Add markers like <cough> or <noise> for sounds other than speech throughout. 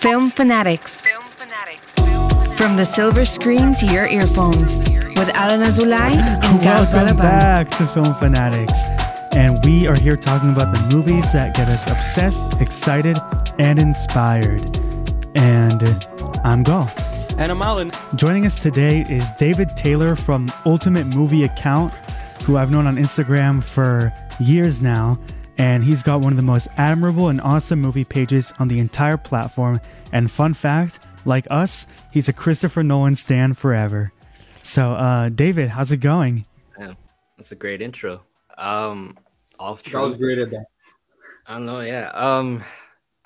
Film Fanatics. From the silver screen to your earphones with Alan Azulay and Gal Welcome Balaban. back to Film Fanatics. And we are here talking about the movies that get us obsessed, excited, and inspired. And I'm Gal. And I'm Alan. Joining us today is David Taylor from Ultimate Movie Account, who I've known on Instagram for years now. And he's got one of the most admirable and awesome movie pages on the entire platform. And fun fact, like us, he's a Christopher Nolan stan forever. So, uh, David, how's it going? Yeah, that's a great intro. Um, off That was track. great at that. I don't know. Yeah. Um,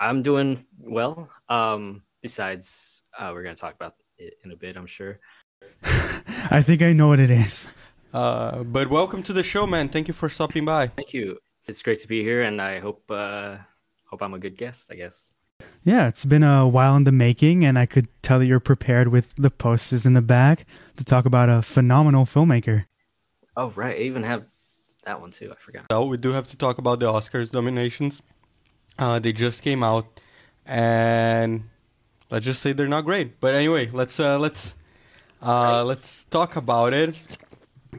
I'm doing well. Um, besides, uh, we're gonna talk about it in a bit. I'm sure. <laughs> I think I know what it is. Uh, but welcome to the show, man. Thank you for stopping by. Thank you. It's great to be here, and I hope uh, hope I'm a good guest. I guess. Yeah, it's been a while in the making, and I could tell that you're prepared with the posters in the back to talk about a phenomenal filmmaker. Oh right, I even have that one too. I forgot. So we do have to talk about the Oscars nominations. Uh, they just came out, and let's just say they're not great. But anyway, let's uh, let's uh, let's talk about it.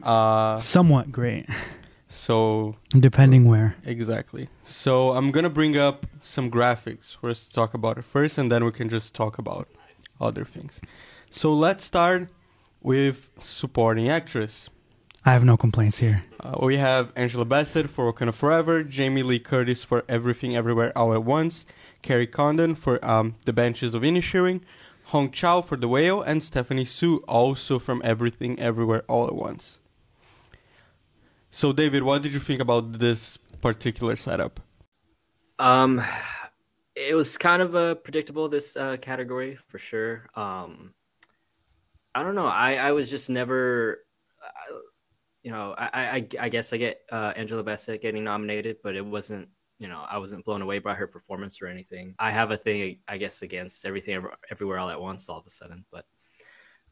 Uh, Somewhat great, <laughs> so depending where. exactly. So I'm gonna bring up some graphics for us to talk about it first, and then we can just talk about other things. So let's start with supporting actress. I have no complaints here. Uh, we have Angela Bassett for Wakanda Forever, Jamie Lee Curtis for Everything Everywhere All at Once, Kerry Condon for um, The Banshees of Inisherin, Hong Chau for The Whale, and Stephanie Hsu also from Everything Everywhere All at Once. So, David, what did you think about this particular setup? Um, it was kind of uh, predictable this uh, category for sure. Um, I don't know. I I was just never, uh, you know, I I, I guess I get uh, Angela Bassett getting nominated, but it wasn't. You know, I wasn't blown away by her performance or anything. I have a thing, I guess, against everything Ever- everywhere all at once all of a sudden. But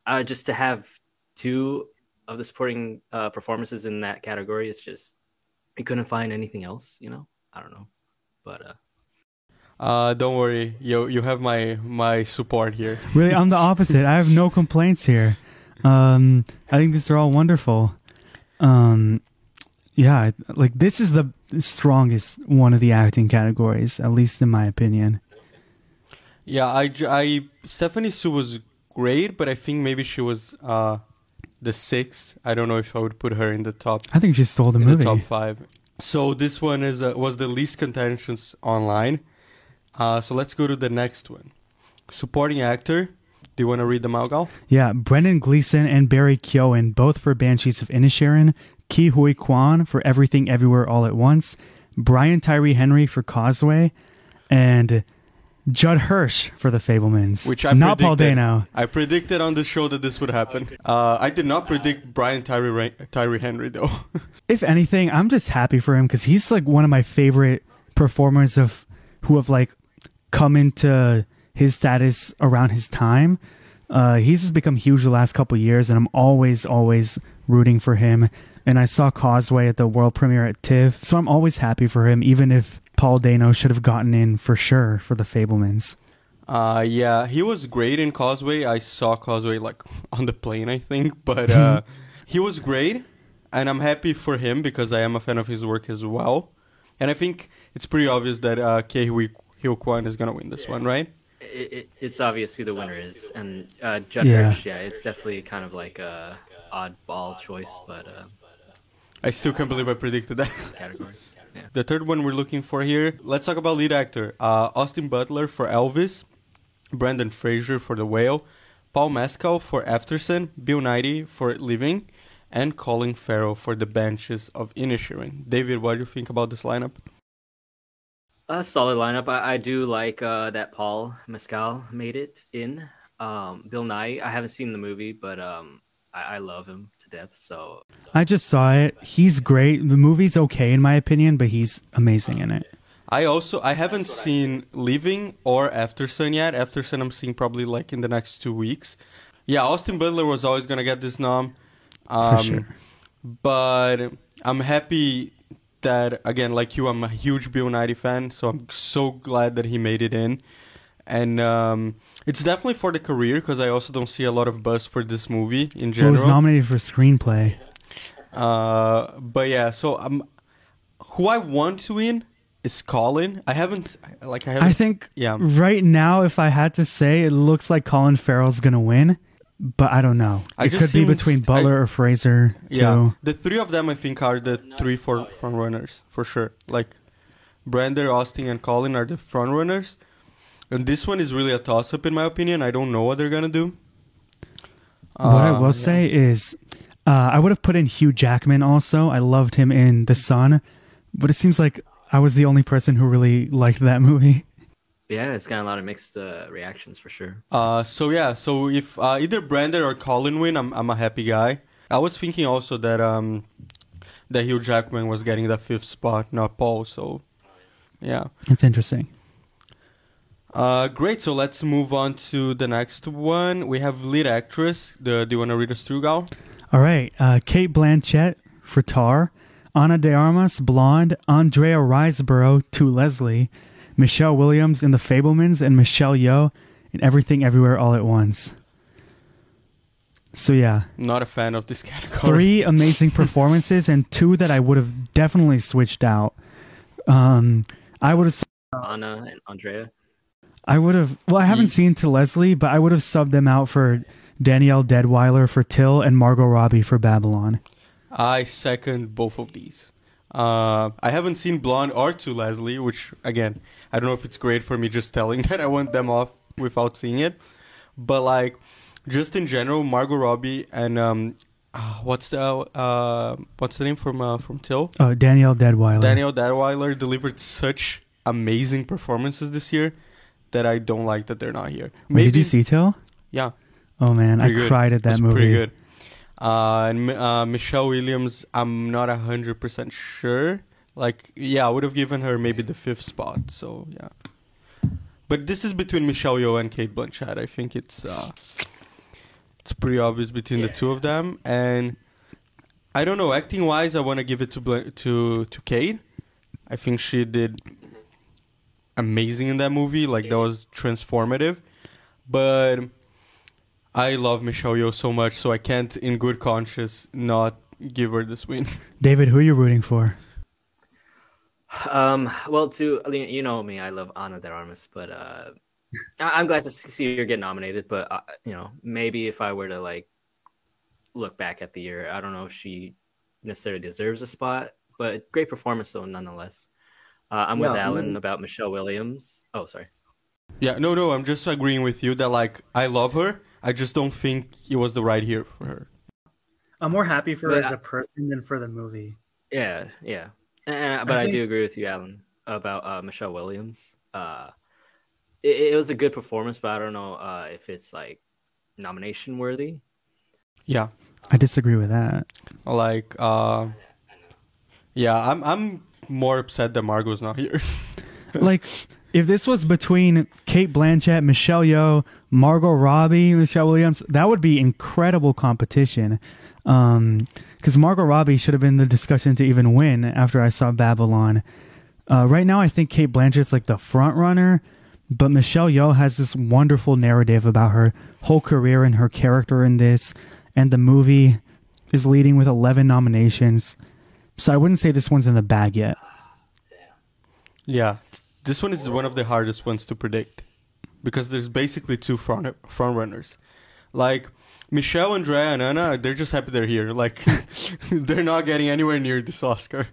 uh, just to have two of the supporting uh, performances in that category, it's just I couldn't find anything else. You know, I don't know, but uh, Uh, don't worry, you you have my my support here. <laughs> Really, I'm the opposite. I have no complaints here. Um, I think these are all wonderful. Um, yeah, like this is the strongest one of the acting categories, at least in my opinion. Yeah, I, I Stephanie Hsu was great, but I think maybe she was uh the sixth. I don't know if I would put her in the top I think she stole the movie. the top five. So this one is uh, was the least contentious online. Uh, so let's go to the next one. Supporting actor. Do you want to read them out, Gal? Yeah, Brendan Gleeson and Barry Keoghan, both for Banshees of Inisherin, Ke Huy Quan for Everything Everywhere All at Once, Brian Tyree Henry for Causeway, and Judd Hirsch for The Fabelmans. Which I Not Paul. Dano. I predicted on the show that this would happen. Uh, I did not predict Brian Tyree Tyree Henry though. <laughs> If anything, I'm just happy for him because he's like one of my favorite performers of who have like come into his status around his time. Uh, he's just become huge the last couple years, and I'm always, always rooting for him. And I saw Causeway at the world premiere at TIFF, so I'm always happy for him, even if Paul Dano should have gotten in for sure for the Fabelmans. Uh, yeah, he was great in Causeway. I saw Causeway like <laughs> on the plane, I think, but uh, <laughs> he was great, and I'm happy for him because I am a fan of his work as well. And I think it's pretty obvious that uh, Kei Hui Hyo Kwan is gonna win this one, right? it, it, it's obvious who the winner is, and uh, Judd Yeah. Hirsch, yeah, it's definitely kind of like a oddball choice, but uh, I still can't believe I predicted that. <laughs> category. Yeah. The third one we're looking for here. Let's talk about lead actor. Uh, Austin Butler for Elvis, Brendan Fraser for The Whale, Paul Mescal for Aftersun, Bill Nighy for Living, and Colin Farrell for The Banshees of Inisherin. David, what do you think about this lineup? A solid lineup. I, I do like uh, that Paul Mescal made it in. Um, Bill Nighy. I haven't seen the movie, but um, I, I love him to death. So I just saw it. He's great. The movie's okay in my opinion, but he's amazing in it. I also I haven't seen Living or After Sun yet. After Sun I'm seeing probably like in the next two weeks. Yeah, Austin Butler was always gonna get this nom. Um, sure. But I'm happy that again, like you, I'm a huge Bill Nighy fan, so I'm so glad that he made it in. and um, it's definitely for the career because I also don't see a lot of buzz for this movie in general. Who was nominated for screenplay? Uh, but yeah, so um, who I want to win is Colin. I haven't like I haven't. I think yeah. right now, if I had to say, it looks like Colin Farrell's gonna win, but I don't know. I it could be between Butler I- or Fraser. Too. Yeah, the three of them I think are the three for front runners for sure. Like Brander, Austin, and Colin are the front runners, and this one is really a toss up in my opinion. I don't know what they're gonna do. what I Uh, will say is, uh, I would have put in Hugh Jackman. Also, I loved him in The Son, but it seems like I was the only person who really liked that <laughs> movie. Yeah, it's got a lot of mixed uh, reactions for sure. Uh, so yeah, so if uh, either Brander or Colin win, I'm I'm a happy guy. I was thinking also that um that Hugh Jackman was getting the fifth spot, not Paul. So yeah. It's interesting. Uh, great. So let's move on to the next one. We have lead actress. The, do you want to read us through, Gal? All right, uh, Cate Blanchett for Tar, Ana de Armas, Blonde, Andrea Riseborough to Leslie, Michelle Williams in The Fabelmans, and Michelle Yeoh in Everything Everywhere All at Once. So yeah, Not a fan of this category. three amazing <laughs> performances and two that I would have definitely switched out. Um, I would have. Anna and Andrea. I would have. Well, I haven't seen to Leslie, but I would have subbed them out for Danielle Deadwyler for Till and Margot Robbie for Babylon. I second both of these. Uh, I haven't seen Blonde or To Leslie, which again, I don't know if it's great for me just telling <laughs> that I want them off without seeing it, but like, just in general, Margot Robbie and um, uh, what's the uh, what's the name from uh, from Till? Oh, Danielle Deadwyler. Daniel Deadwyler delivered such amazing performances this year that I don't like that they're not here. Wait, did you see Till? Yeah, Oh man, I good. cried at that was movie. Pretty good. Uh, and uh, Michelle Williams, I'm not a hundred percent sure. Like, yeah, I would have given her maybe the fifth spot. So yeah, but this is between Michelle Yeoh and Cate Blanchett. I think it's uh, it's pretty obvious between the two of them. And I don't know, acting wise, I want to give it to Bla- to to Kate. I think she did amazing in that movie. Like that was transformative. But I love Michelle Yeoh so much, so I can't, in good conscience, not give her this win. <laughs> David, who are you rooting for? Um, well, to you know me, I love Ana de Armas, but uh, I- I'm glad to see her get nominated. But uh, you know, maybe if I were to like look back at the year, I don't know if she necessarily deserves a spot, but great performance though, nonetheless. Uh, I'm with Well, Alan about Michelle Williams. Oh, sorry. yeah, no, no, I'm just agreeing with you that like I love her. I just don't think it was the right year for her. I'm more happy for her But as I- a person than for the movie. Yeah, yeah. And, but I, think- do agree with you, Alan, about uh, Michelle Williams. Uh, it, it was a good performance, but I don't know uh, if it's like nomination worthy. Yeah, I disagree with that. like, uh, yeah, I'm I'm more upset that Margot's not here. <laughs> like, if this was between Cate Blanchett, Michelle Yeoh, Margot Robbie, Michelle Williams, that would be incredible competition. Um, because Margot Robbie should have been the discussion to even win after I saw Babylon. Uh, right now, I think Cate Blanchett's like the front runner, but Michelle Yeoh has this wonderful narrative about her whole career and her character in this, and the movie is leading with 11 nominations. So I wouldn't say this one's in the bag yet. yeah, this one is one of the hardest ones to predict because there's basically two front front runners. Like Michelle, Andrea, and Anna, they're just happy they're here. Like <laughs> they're not getting anywhere near this Oscar,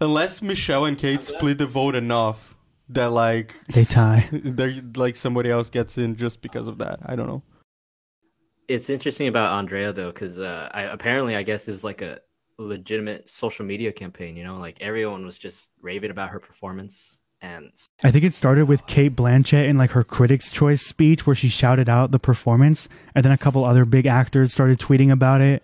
unless Michelle and Kate split the vote enough that like They tie. <laughs> They're like somebody else gets in just because of that. I don't know. It's interesting about Andrea though, because uh, I, apparently I guess it was like a legitimate social media campaign. You know, like everyone was just raving about her performance, and I think it started with Cate Blanchett in like her Critics' Choice speech where she shouted out the performance, and then a couple other big actors started tweeting about it,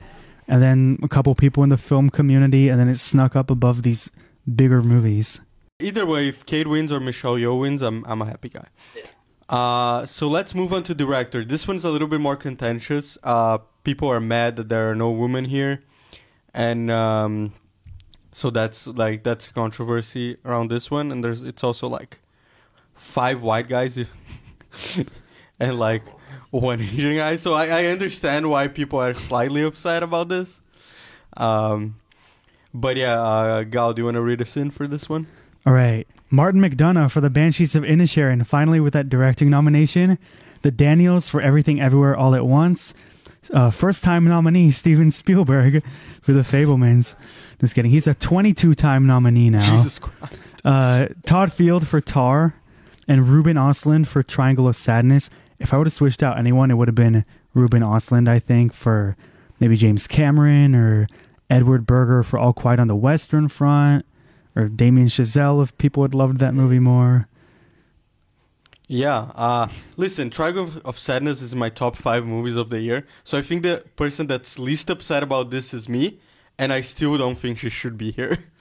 and then a couple people in the film community, and then it snuck up above these bigger movies. Either way, if Kate wins or Michelle Yeoh wins, I'm I'm a happy guy. Yeah. Uh, so let's move on to director. This one's a little bit more contentious. Uh, people are mad that there are no women here, and um, so that's like that's controversy around this one. And there's it's also like five white guys <laughs> and like one Asian guy. So I, I understand why people are slightly upset about this. Um, but yeah, uh, Gal, do you want to read us in for this one? All right. Martin McDonagh for the Banshees of Inisherin, finally with that directing nomination. The Daniels for Everything Everywhere All at Once. Uh, first time nominee, Steven Spielberg for The Fabelmans. Just kidding. He's a 22 time nominee now. Jesus Christ. Uh, Todd Field for Tar and Ruben Ostlund for Triangle of Sadness. If I would have switched out anyone, it would have been Ruben Ostlund, I think, for maybe James Cameron or Edward Berger for All Quiet on the Western Front or Damien Chazelle if people had loved that movie more. Yeah. Uh, listen, Triangle of- of Sadness is my top five movies of the year. So I think the person that's least upset about this is me, and I still don't think she should be here. <laughs>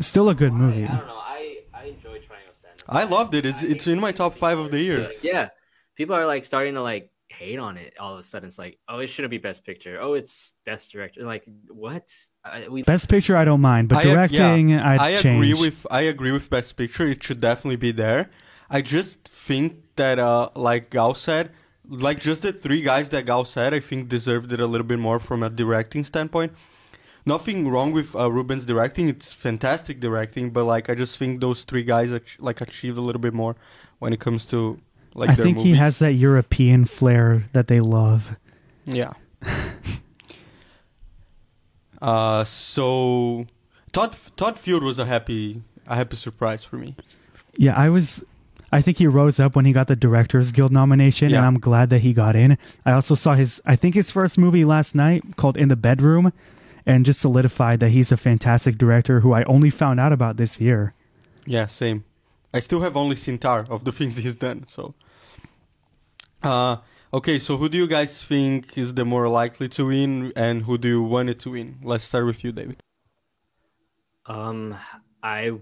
Still a good movie. I don't know. I I enjoy Triangle of Sadness. I loved it. It's it's in my top five of the year. Yeah, people are like starting to like hate on it. All of a sudden, it's like, oh, it shouldn't be Best Picture. Oh, it's Best Director. Like, what? I, we Best Picture, I don't mind, but I directing, yeah, I'd I change. agree with I agree with Best Picture. It should definitely be there. I just think that, uh, like Gal said, like just the three guys that Gal said, I think deserved it a little bit more from a directing standpoint. Nothing wrong with uh, Ruben's directing; it's fantastic directing. But like, I just think those three guys ach- like achieved a little bit more when it comes to like I their think he has that European flair that they love. Yeah. <laughs> uh, so Todd Todd Field was a happy a happy surprise for me. Yeah, I was. I think he rose up when he got the Directors Guild nomination, Yeah. and I'm glad that he got in. I also saw his, I think his first movie last night called In the Bedroom, and just solidified that he's a fantastic director who I only found out about this year. Yeah, same. I still have only seen Tar of the things he's done. So, uh, okay. So who do you guys think is the more likely to win, and who do you want it to win? Let's start with you, David. Um, I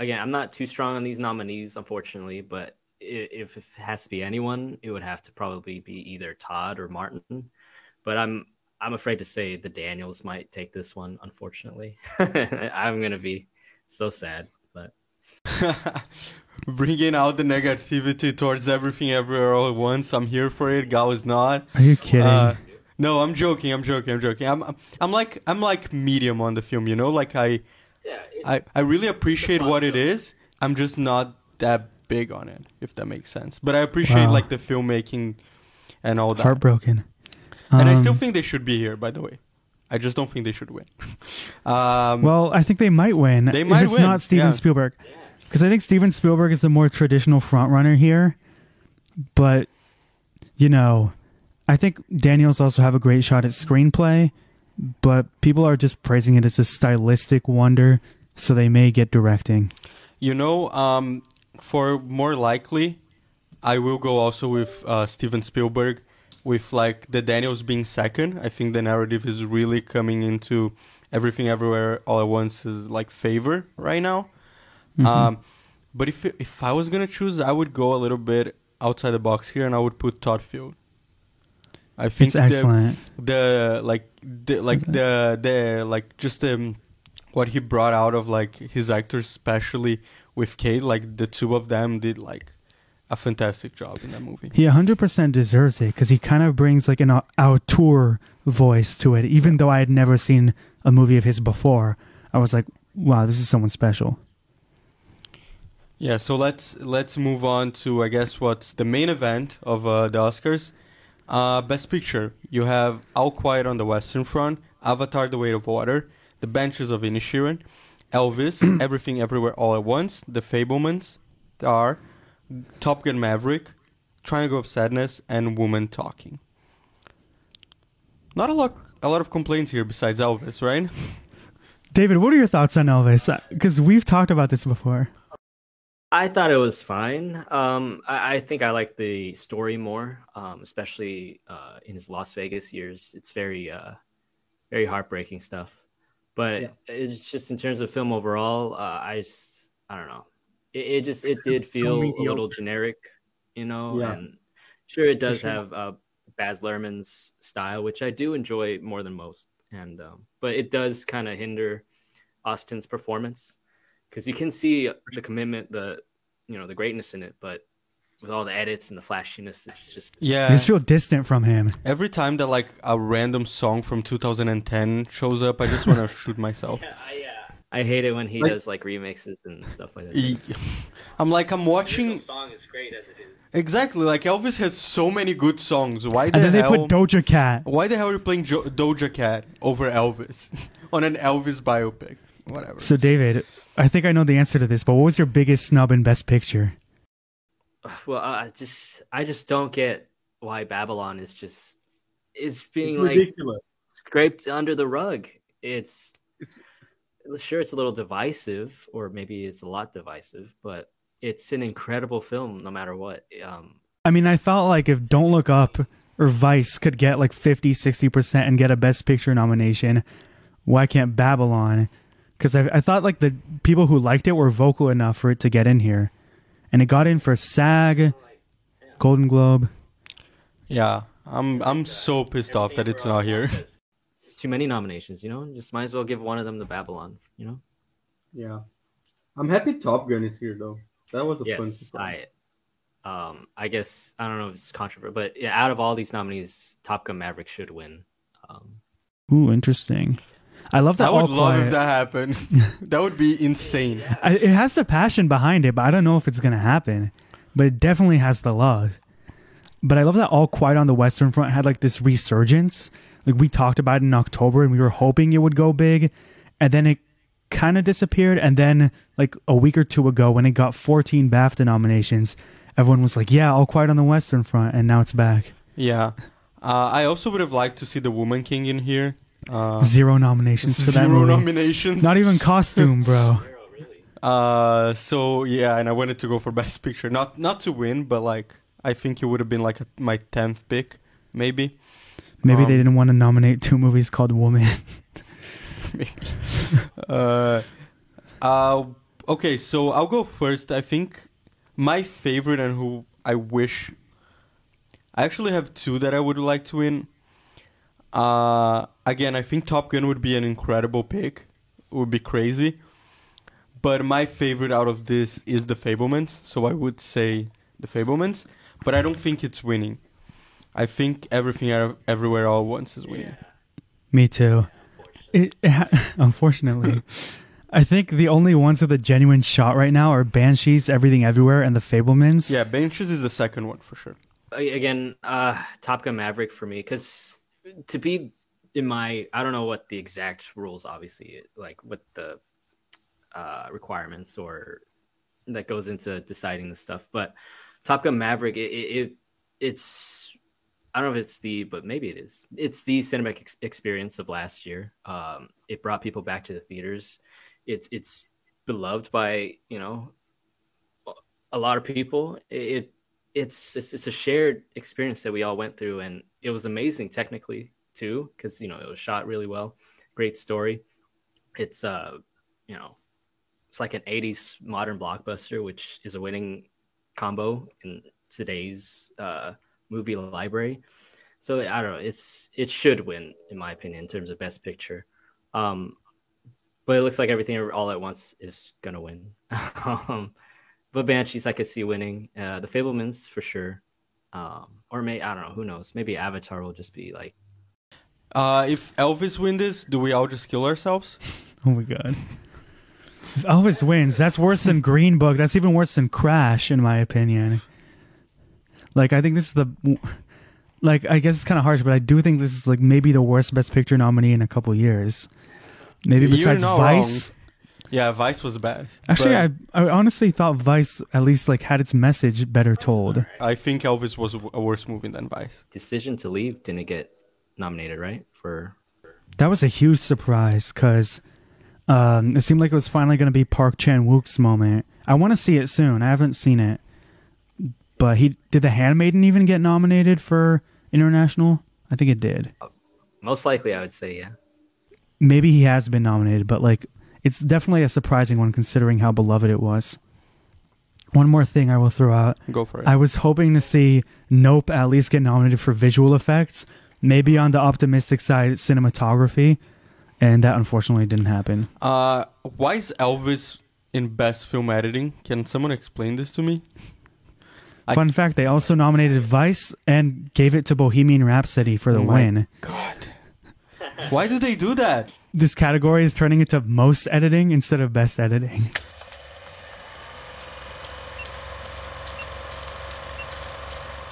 again, I'm not too strong on these nominees, unfortunately. But if it has to be anyone, it would have to probably be either Todd or Martin. But I'm I'm afraid to say the Daniels might take this one. Unfortunately, <laughs> I'm gonna be so sad. But <laughs> Bringing out the negativity towards everything, everywhere, all at once. I'm here for it. Gal is not. Are you kidding? Uh, no, I'm joking. I'm joking. I'm joking. I'm, I'm I'm like I'm like medium on the film. You know, like I I I really appreciate what it is. I'm just not that big on it, if that makes sense. But I appreciate Wow. like the filmmaking and all that. Heartbroken. and I Um, still think they should be here. By the way, I just don't think they should win. <laughs> um, Well, I think they might win. They if might it's win, not Steven yeah. Spielberg. Because I think Steven Spielberg is the more traditional frontrunner here. But, you know, I think Daniels also have a great shot at screenplay. But people are just praising it as a stylistic wonder. So they may get directing. You know, um, for more likely, I will go also with uh, Steven Spielberg, with like the Daniels being second. I think the narrative is really coming into everything, everywhere, all at once is like favor right now. Um, but if if I was gonna choose, I would go a little bit outside the box here, and I would put Todd Field. I think It's the- excellent. the like the like the the like just um what he brought out of like his actors especially with Kate like the two of them did like a fantastic job in that movie. He 100% deserves it because he kind of brings like an au- auteur voice to it. Even though I had never seen a movie of his before, I was like, wow, this is someone special. Yeah, so let's let's move on to I guess what's the main event of uh, the Oscars. Uh, Best Picture. You have All Quiet on the Western Front, Avatar: The Way of Water, The Banshees of Inisherin, Elvis, <clears throat> Everything Everywhere All at Once, The Fabelmans, Tar, Top Gun Maverick, Triangle of Sadness, and Woman Talking. Not a lot a lot of complaints here besides Elvis, right? <laughs> David, what are your thoughts on Elvis? Because we've talked about this before. I thought it was fine. Um, I, I think I like the story more, um, especially uh, in his Las Vegas years. It's very, uh, very heartbreaking stuff. But Yeah. it's just in terms of film overall, uh, I just, I don't know. It, it just it did So feel a little generic, you know. Yeah. And sure, it does have uh, Baz Luhrmann's style, which I do enjoy more than most. And um, but it does kind of hinder Austin's performance because you can see the commitment, the you know the greatness in it, but with all the edits and the flashiness, it's just Yeah. I just feel distant from him. Every time that like a random song from 2010 shows up, I just want to <laughs> shoot myself. Yeah, uh, I hate it when he Like- does like remixes and stuff like that. I'm like I'm watching the song is great as it is. exactly like Elvis has so many good songs. Why the And then they put Doja Cat. why the hell are you playing jo- Doja Cat over Elvis <laughs> on an Elvis biopic? Whatever. So David, I think I know the answer to this, but what was your biggest snub in Best Picture? <sighs> Well, I just I just don't get why Babylon is just is being It's like ridiculous. scraped under the rug. It's, It's- sure it's a little divisive, or maybe it's a lot divisive, but it's an incredible film no matter what. Um, I mean, I thought like if Don't Look Up or Vice could get like 50, 60% and get a Best Picture nomination, why can't Babylon? Because I, I thought like the people who liked it were vocal enough for it to get in here. And it got in for SAG, Golden Globe. yeah, I'm I'm so pissed off that it's not here. <laughs> too many nominations, you know. Just might as well give one of them to Babylon, you know. Yeah. I'm happy Top Gun is here though. That was a fun Yes, surprise. I, um, I guess I don't know if it's controversial, but yeah, out of all these nominees, Top Gun Maverick should win. Um, Ooh, interesting. I love that. I would love if that happened. <laughs> that would be insane. I, it has the passion behind it, but I don't know if it's gonna happen. But it definitely has the love. But I love that All Quiet on the Western Front had like this resurgence. Like we talked about it in October, and we were hoping it would go big, and then it kind of disappeared. And then like a week or two ago, when it got 14 BAFTA nominations, everyone was like, "Yeah, All Quiet on the Western Front," and now it's back. Yeah. Uh, I also would have liked to see the Woman King in here. Uh, Zero nominations for that zero movie. nominations. Not even costume, bro. Uh, so yeah, and I wanted to go for <laughs> Best Picture, not not to win, but like I think it would have been like a, my tenth pick, maybe. Maybe Um, they didn't want to nominate two movies called Woman. <laughs> Uh, uh, okay, so I'll go first. I think my favorite and who I wish. I actually have two that I would like to win. Uh, again, I think Top Gun would be an incredible pick. It would be crazy. But my favorite out of this is The Fabelmans, so I would say The Fabelmans. But I don't think it's winning. I think Everything Everywhere All at Once is winning. Me too. It, it <laughs> unfortunately, <laughs> I think the only ones with a genuine shot right now are Banshees, Everything Everywhere, and The Fabelmans. Yeah, Banshees is the second one for sure. Again, uh, Top Gun Maverick for me because to be in my, I don't know what the exact rules, obviously, like what the uh, requirements or that goes into deciding the stuff, but Top Gun Maverick, it, it, it it's I don't know if it's the, but maybe it is. It's the cinematic ex- experience of last year. Um, it brought people back to the theaters. It's it's beloved by you know a lot of people. It it's it's, it's a shared experience that we all went through, and it was amazing technically too, because you know it was shot really well. Great story. It's uh you know it's like an 80s modern blockbuster, which is a winning combo in today's uh, movie library. So I don't know. It's it should win in my opinion in terms of best picture. Um, but it looks like everything all at once is gonna win. <laughs> um, but Banshees I could see winning. Uh, the Fabelmans for sure. Um, or may I don't know. Who knows? Maybe Avatar will just be like Uh, if Elvis wins this, do we all just kill ourselves? <laughs> Oh my god. If Elvis wins, that's worse than Green Book. That's even worse than Crash, in my opinion. Like, I think this is the. Like, I guess it's kind of harsh, but I do think this is like maybe the worst Best Picture nominee in a couple years. Maybe besides not Vice. Yeah, Vice was bad. Actually, I I honestly thought Vice at least like had its message better told. I think Elvis was a worse movie than Vice. Decision to Leave didn't get nominated, right? For That was a huge surprise because um, it seemed like it was finally going to be Park Chan Wook's moment. I want to see it soon. I haven't seen it, but he did. The Handmaiden even get nominated for international? I think it did. most likely, I would say yeah. Maybe he has been nominated, but like it's definitely a surprising one considering how beloved it was. One more thing I will throw out. Go for it. I was hoping to see Nope at least get nominated for visual effects, maybe on the optimistic side, cinematography, and that unfortunately didn't happen. Uh, why is Elvis in Best Film Editing? Can someone explain this to me? I- Fun fact: They also nominated Vice and gave it to Bohemian Rhapsody for the Oh win. God. Why do they do that? This category is turning into most editing instead of best editing.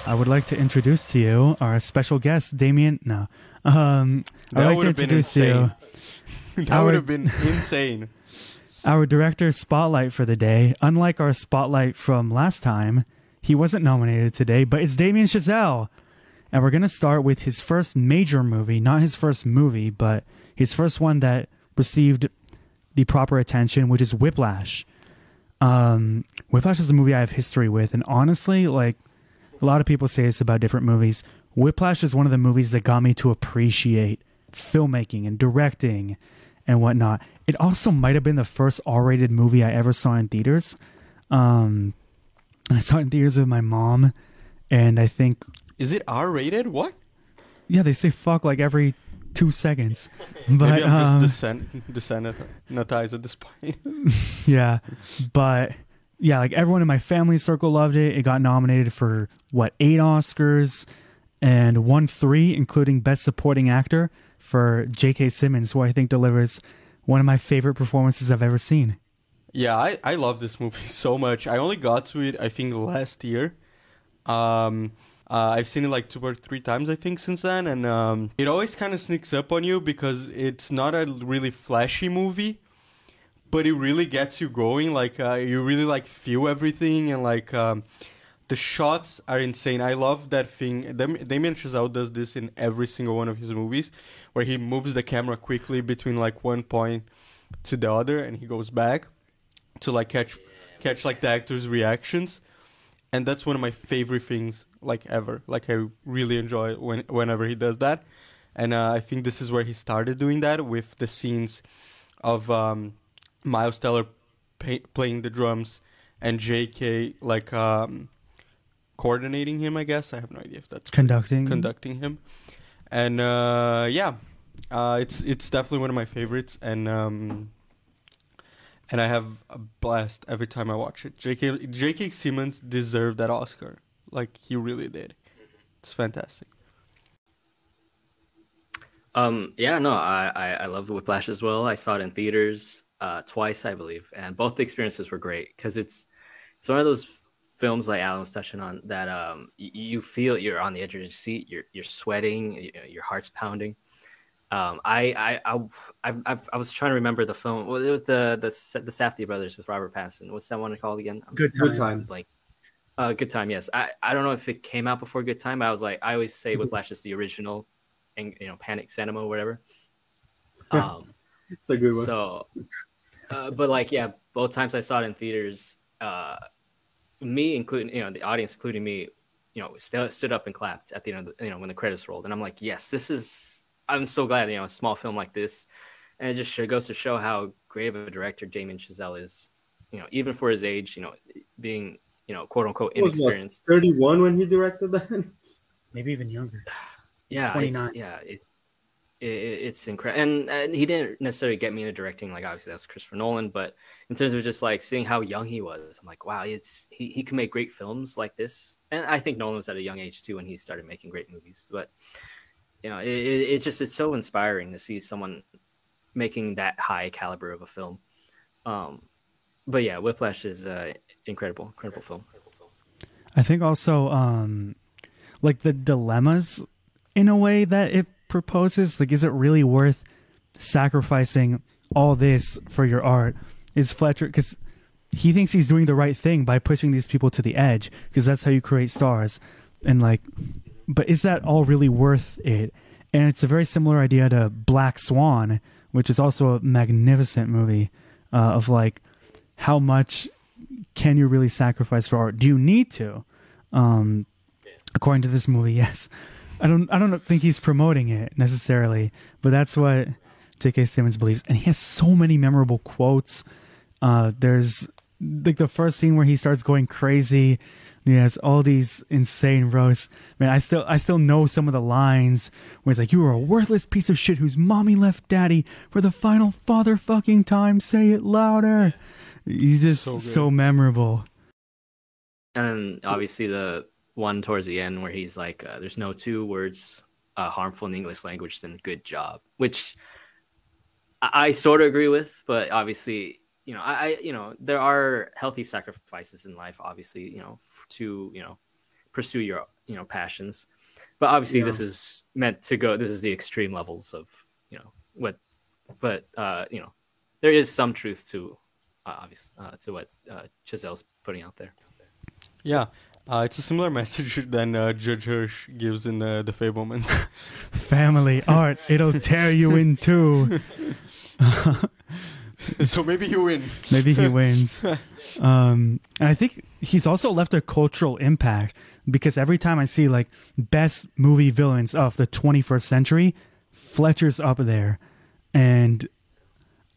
I would like to introduce to you our special guest, Damien. No, um, I'd like to would have been introduce to you. <laughs> That Our- would have been insane. our director spotlight for the day. Unlike our spotlight from last time, he wasn't nominated today, but it's Damien Chazelle. And we're going to start with his first major movie, not his first movie, but his first one that received the proper attention, which is Whiplash. Um, Whiplash is a movie I have history with, and honestly, like a lot of people say this about different movies, Whiplash is one of the movies that got me to appreciate filmmaking and directing and whatnot. It also might have been the first R-rated movie I ever saw in theaters. Um, <laughs> I saw it in theaters with my mom, and I think Is it R rated? What? yeah, they say fuck like every two seconds. But <laughs> Maybe I'm um, just descent- desanitized at this point. yeah, but yeah, like everyone in my family circle loved it. It got nominated for what eight Oscars and won three, including Best Supporting Actor for J.K. Simmons, who I think delivers one of my favorite performances I've ever seen. Yeah, I, I love this movie <laughs> so much. I only got to it, I think, last year. Um, uh, I've seen it like two or three times, I think, since then, and um, it always kind of sneaks up on you because it's not a really flashy movie, but it really gets you going. Like uh, you really like feel everything, and like um, the shots are insane. I love that thing. Damien Chazelle does this in every single one of his movies, where he moves the camera quickly between like one point to the other, and he goes back to like catch catch like the actors' reactions, and that's one of my favorite things like ever. Like I really enjoy when whenever he does that, and uh, I think this is where he started doing that with the scenes of um, Miles Teller pay- playing the drums and J.K. like um, coordinating him. I guess I have no idea if that's Conducting. conducting him, and uh, yeah, uh, it's it's definitely one of my favorites, and um, and I have a blast every time I watch it. J.K. J.K. Simmons deserved that Oscar, like he really did. It's fantastic. Um, yeah, no, I, I, I love the Whiplash as well. I saw it in theaters uh, twice, I believe, and both the experiences were great because it's it's one of those films like Alan was touching on that um, y- you feel you're on the edge of your seat, you're you're sweating, y- your heart's pounding. Um, I, I, I, I, I've- was trying to remember the film. Well, it was the the the Safdie brothers with Robert Pattinson. What's that one called again? I'm Good Time. Like, uh, Good Time. Yes, I, I don't know if it came out before Good Time. But I was like, I always say <laughs> Whiplash is the original, and you know, Panic Cinema, or whatever. <laughs> Um, It's a good one. so, uh, but like, yeah, both times I saw it in theaters, uh, me including you know the audience, including me, you know, st- stood up and clapped at the end of the, you know when the credits rolled, and I'm like, yes, this is. I'm so glad you know a small film like this, and it just sure goes to show how great of a director Damien Chazelle is. You know, even for his age, you know, being you know quote unquote He was, what, inexperienced. 31 when he directed that. <laughs> Maybe even younger. <sighs> yeah, 29. It's, yeah, it's it, it's incredible, and, and he didn't necessarily get me into directing. Like obviously that's Christopher Nolan, but in terms of just like seeing how young he was, I'm like, wow, it's he he can make great films like this. And I think Nolan was at a young age too when he started making great movies. But you know, it, it, it's just it's so inspiring to see someone making that high caliber of a film. Um, but yeah, Whiplash is uh, incredible, incredible film. I think also um like the dilemmas in a way that it proposes like is it really worth sacrificing all this for your art? Is Fletcher cuz he thinks he's doing the right thing by pushing these people to the edge because that's how you create stars. And like but is that all really worth it? And it's a very similar idea to Black Swan which is also a magnificent movie uh, of like how much can you really sacrifice for art? Do you need to? Um, according to this movie, <laughs> yes. I don't. I don't think he's promoting it necessarily, but that's what J.K. Simmons believes, and he has so many memorable quotes. Uh, there's like the first scene where he starts going crazy. He has all these insane roasts. Man, I still I still know some of the lines where he's like, "You are a worthless piece of shit whose mommy left daddy for the final father fucking time. Say it louder." He's just So so, memorable. and obviously the one towards the end where he's like, uh, "There's no two words uh, harmful in the English language than good job," which I, I sort of agree with, but obviously, you know, I, I, you know, there are healthy sacrifices in life, obviously, you know, to you know pursue your you know passions, but obviously, Yeah. this is meant to go. This is the extreme levels of you know what, but uh, you know, there is some truth to obvious uh, to what uh, Chazelle's putting out there. Yeah, uh, it's a similar <laughs> message than uh, Judd Hirsch gives in the the Fabelmans. <laughs> Family art, it'll tear you in two. <laughs> so maybe he wins. Maybe he wins. Um, and I think he's also left a cultural impact because every time I see like best movie villains of the 21st century, Fletcher's up there. And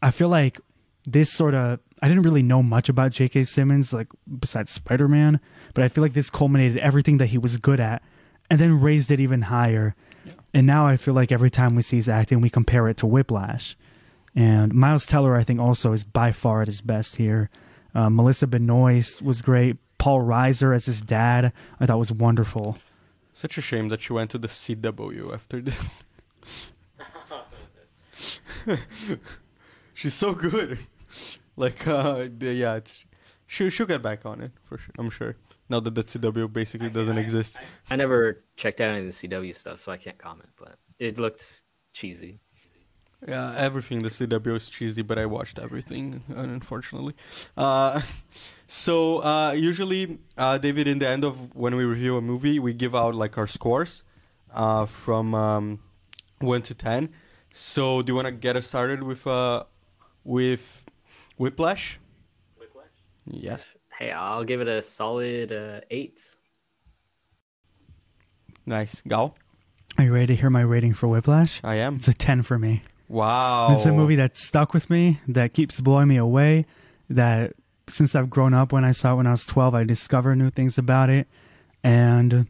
I feel like this sort of, I didn't really know much about J.K. Simmons, like besides Spider Man, but I feel like this culminated everything that he was good at and then raised it even higher. And now I feel like every time we see his acting, we compare it to Whiplash. And Miles Teller, I think, also is by far at his best here. Uh, Melissa Benoist was great. Paul Reiser as his dad, I thought was wonderful. Such a shame that she went to the CW after this. <laughs> She's so good. <laughs> Like, uh, the- yeah, it's, she she'll get back on it for sure. I'm sure. Now that the CW basically doesn't exist. I never checked out any of the CW stuff, so I can't comment. But it looked cheesy. Yeah, everything the CW is cheesy, but I watched everything, unfortunately. Uh, <laughs> so uh, usually, uh, David, in the end of when we review a movie, we give out like our scores uh, from um, one to ten. So do you want to get us started with uh, with Whiplash? Whiplash? Yes. Hey, I'll give it a solid uh, eight. Nice. Gal? Are you ready to hear my rating for Whiplash? I am. It's a 10 for me. Wow. This is a movie that stuck with me, that keeps blowing me away, that since I've grown up when I saw it when I was 12, I discover new things about it. And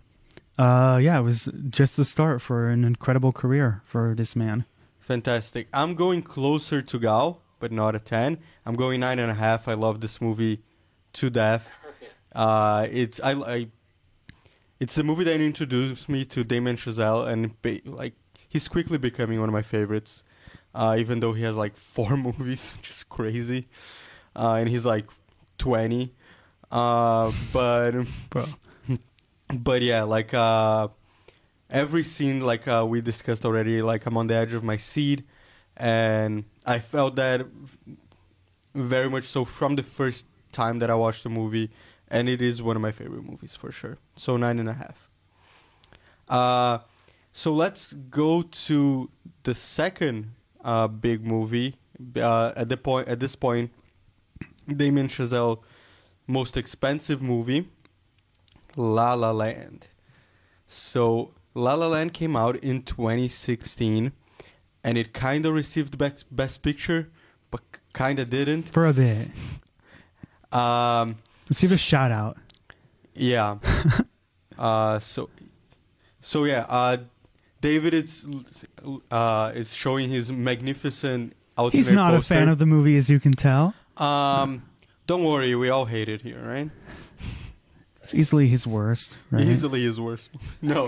uh, yeah, it was just the start for an incredible career for this man. Fantastic. I'm going closer to Gal, but not a 10. I'm going 9.5. I love this movie to death. <laughs> Uh, it's I, I it's the movie that introduced me to Damien Chazelle, and ba- like he's quickly becoming one of my favorites. Uh, even though he has like <laughs> four movies, which is crazy, uh, and he's like 20. Uh, but <laughs> Bro. but yeah, like uh, every scene, like uh, we discussed already, like I'm on the edge of my seat, and I felt that very much so from the first time that I watched the movie, and it is one of my favorite movies for sure. So nine and a half. Uh, so let's go to the second uh, big movie. Uh, at the point, at this point, Damien Chazelle most expensive movie, La La Land. So La La Land came out in 2016, and it kind of received best, best picture, but kind of didn't. For a bit. Um, Let's give a shout out. yeah. <laughs> uh, so, so yeah. Uh, David is uh, is showing his magnificent. Ultimate He's not poster. a fan of the movie, as you can tell. Um, don't worry, we all hate it here, right? It's easily his worst. Right? Easily his worst. <laughs> no.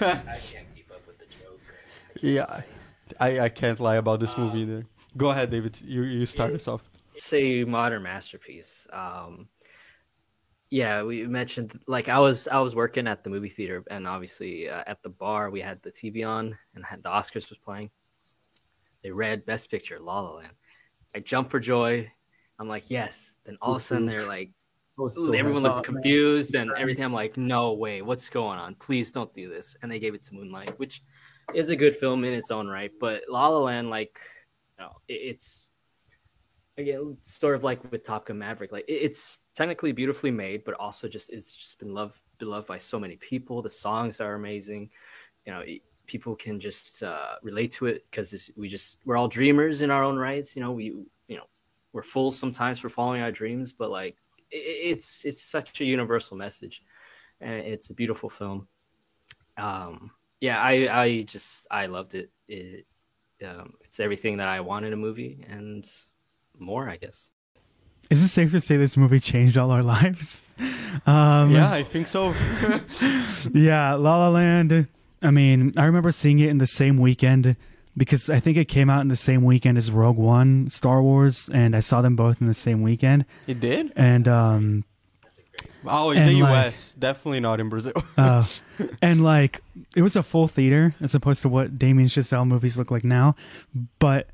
I can't keep up with the joke. <laughs> Yeah, I, I can't lie about this movie either. Go ahead, David. You you start us off. It's a modern masterpiece. Um, yeah, we mentioned like I was I was working at the movie theater, and obviously uh, at the bar we had the TV on, and had the Oscars was playing. They read Best Picture, La La Land. I jumped for joy. I'm like, yes. Then all of a sudden they're like, so everyone looked shocked, man. confused and everything. I'm like, no way, what's going on? Please don't do this. And they gave it to Moonlight, which is a good film in its own right. But La La Land, like, you know, it, it's again sort of like with Top Gun Maverick. Like, it, it's technically beautifully made, but also just it's just been loved beloved by so many people. The songs are amazing. You know, people can just uh, relate to it because we just we're all dreamers in our own rights. You know, we you know we're fools sometimes for following our dreams, but like it's it's such a universal message and it's a beautiful film um yeah i i just i loved it it um, it's everything that i want in a movie and more i guess is it safe to say this movie changed all our <laughs> lives? Um, yeah, I think so. <laughs> yeah, La La Land. I mean, I remember seeing it in the same weekend because I think it came out in the same weekend as Rogue One, Star Wars, and I saw them both in the same weekend. it did? And um, Oh, in And, the like- US, definitely not in Brazil. <laughs> uh, <laughs> and like it was a full theater as opposed to what Damien Chazelle movies look like now. But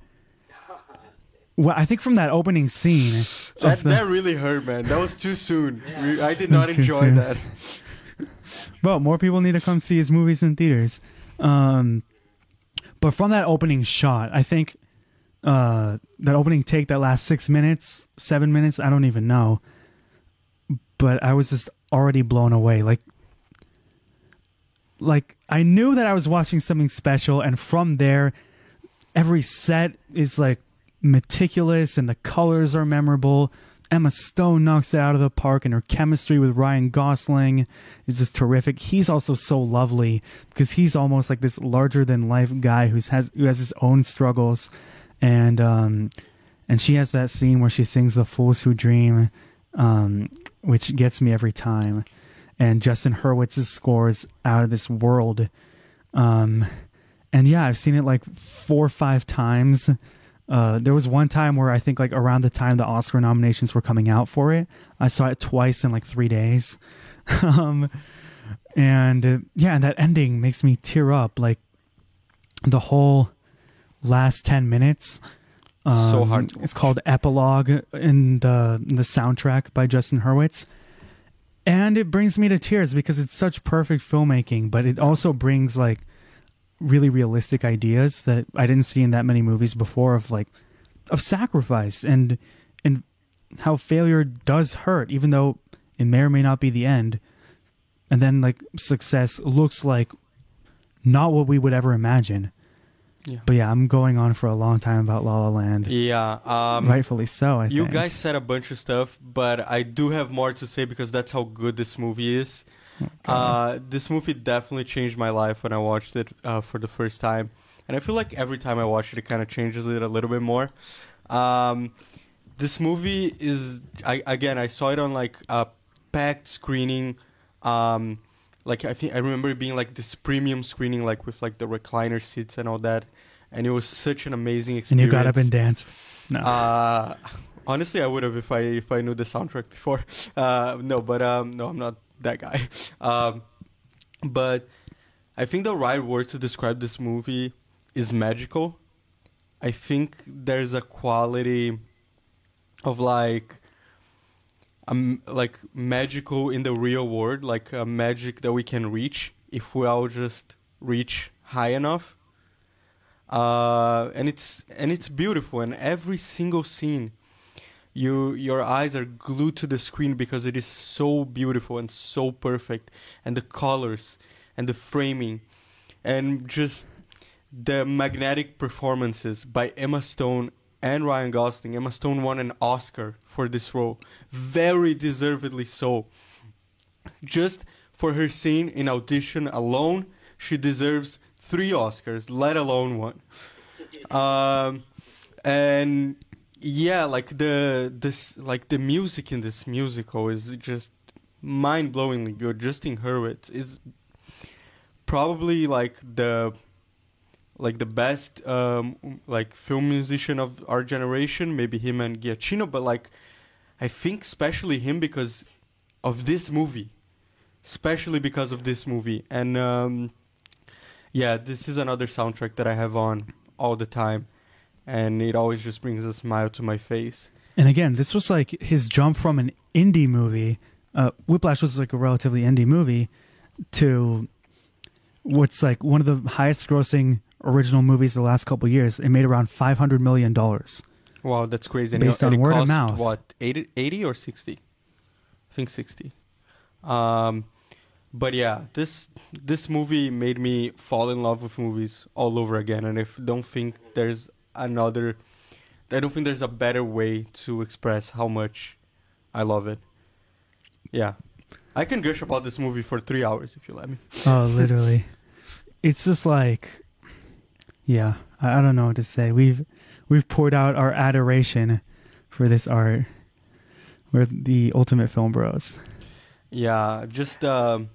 well, I think from that opening scene, that the- that really hurt, man. That was too soon. We- I did not enjoy that. <laughs> Well, more people need to come see his movies in theaters. Um, but from that opening shot, I think uh, that opening take, that last six minutes, seven minutes, I don't even know. But I was just already blown away. Like, like I knew that I was watching something special, and from there, every set is like meticulous, and the colors are memorable. Emma Stone knocks it out of the park, and her chemistry with Ryan Gosling is just terrific. He's also so lovely because he's almost like this larger than life guy who's has who has his own struggles, and um, and she has that scene where she sings "The Fools Who Dream," um, which gets me every time. And Justin Hurwitz's scores out of this world. Um, and yeah, I've seen it like four or five times. Uh, there was one time where I think like around the time the Oscar nominations were coming out for it, I saw it twice in like three days. <laughs> um, and uh, yeah, and that ending makes me tear up. Like the whole last ten minutes. So um, hard to It's called Epilogue in the in the soundtrack by Justin Hurwitz. And it brings me to tears because it's such perfect filmmaking, but it also brings like really realistic ideas that I didn't see in that many movies before of like of sacrifice and and how failure does hurt even though it may or may not be the end. And then like success looks like not what we would ever imagine. Yeah. But yeah, I'm going on for a long time about La La Land. Yeah. Um, Rightfully so, I You think. guys said a bunch of stuff, but I do have more to say because that's how good this movie is. Uh, this movie definitely changed my life when I watched it uh, for the first time, and I feel like every time I watch it, it kind of changes it a little bit more. Um, this movie is, I, again, I saw it on like a packed screening. Um, like I think I remember it being like this premium screening, like with like the recliner seats and all that, and it was such an amazing experience. and you got up and danced. No. Uh, honestly, I would have if I if I knew the soundtrack before. <laughs> Uh, no, but um, no, I'm not that guy. <laughs> Um, but I think the right word to describe this movie is magical. I think there's a quality of like like magical in the real world, like a magic that we can reach if we all just reach high enough. Uh, and it's and it's beautiful. And every single scene you your eyes are glued to the screen because it is so beautiful and so perfect. And the colors and the framing and just the magnetic performances by Emma Stone and Ryan Gosling. Emma Stone won an Oscar for this role, very deservedly so. Just for her scene in audition alone, she deserves three Oscars, let alone one. <laughs> Um, and yeah, like the this like the music in this musical is just mind-blowingly good. Justin Hurwitz is probably like the like the best um like film musician of our generation maybe him and Giacchino but like I think especially him because of this movie. Especially because of this movie. And um yeah this is another soundtrack that I have on all the time. And it always just brings a smile to my face. And again, this was like his jump from an indie movie. Uh, Whiplash was like a relatively indie movie to what's like one of the highest grossing original movies the last couple of years. It made around five hundred million dollars. wow that's crazy and Based it, on it word of mouth. what 80, 80 or 60 I think 60 um but yeah this this movie made me fall in love with movies all over again and I don't think there's another i don't think there's a better way to express how much i love it yeah i can gush about this movie for three hours if you let me Oh, literally. <laughs> it's just like, yeah, I, I don't know what to say. We've we've poured out our adoration for this art. We're the ultimate film bros. Yeah, just um,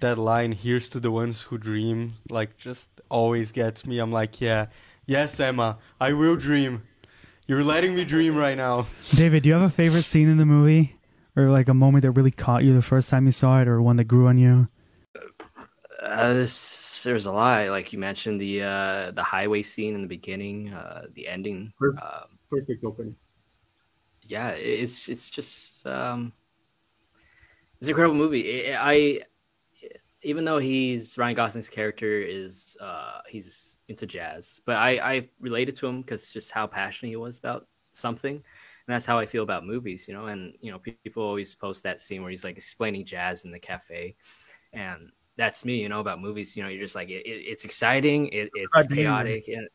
that line, here's to the ones who dream, like, just always gets me. I'm like, yeah, yes, Emma, I will dream. You're letting me dream right now. David, do you have a favorite scene in the movie? Or like a moment that really caught you the first time you saw it or one that grew on you? Uh, this, there's a lot. Like you mentioned, the uh, the highway scene in the beginning, uh, the ending. Perfect. Um, Perfect opening. yeah, it's it's just um, it's an incredible movie. I, I even though he's Ryan Gosling's character is uh, he's into jazz, but I I related to him because just how passionate he was about something, and that's how I feel about movies. You know, and you know people always post that scene where he's like explaining jazz in the cafe, and that's me. You know about movies. You know, you're just like it, it, it's exciting, it, it's Damien. chaotic, and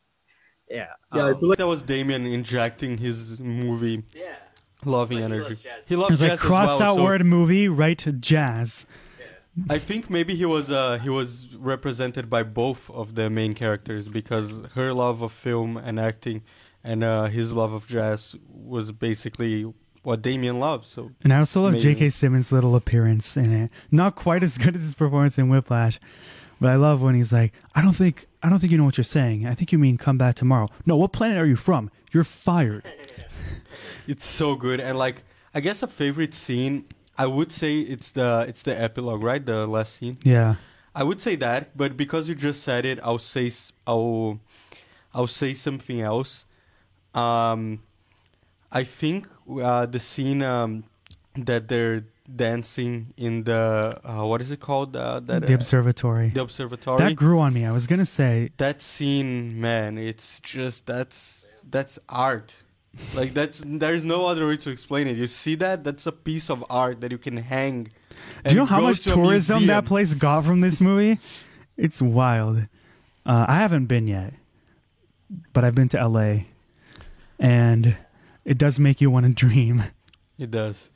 yeah, Yeah, I um, feel like That was Damien injecting his movie yeah. loving Like, he energy. loves jazz. He loves It's like jazz as cross well, out so word movie, right to jazz. I think maybe he was uh, he was represented by both of the main characters because her love of film and acting and uh, his love of jazz was basically what Damien loves. So And I also love J.K. Simmons' little appearance in it. Not quite as good as his performance in Whiplash, but I love when he's like, "I don't think, I don't think you know what you're saying. I think you mean come back tomorrow." No, what planet are you from? You're fired. <laughs> it's so good and like I guess a favorite scene I would say it's the it's the epilogue right the last scene Yeah, I would say that but because you just said it I'll say I'll I'll say something else um I think uh, the scene um, that they're dancing in the uh, what is it called uh, that the uh, observatory. the observatory That grew on me. I was gonna say, that scene man it's just that's that's art like that's there's no other way to explain it you see that that's a piece of art that you can hang do you know how much to tourism that place got from this movie? It's wild. Uh, I haven't been yet, but I've been to L.A. and it does make you want to dream. it does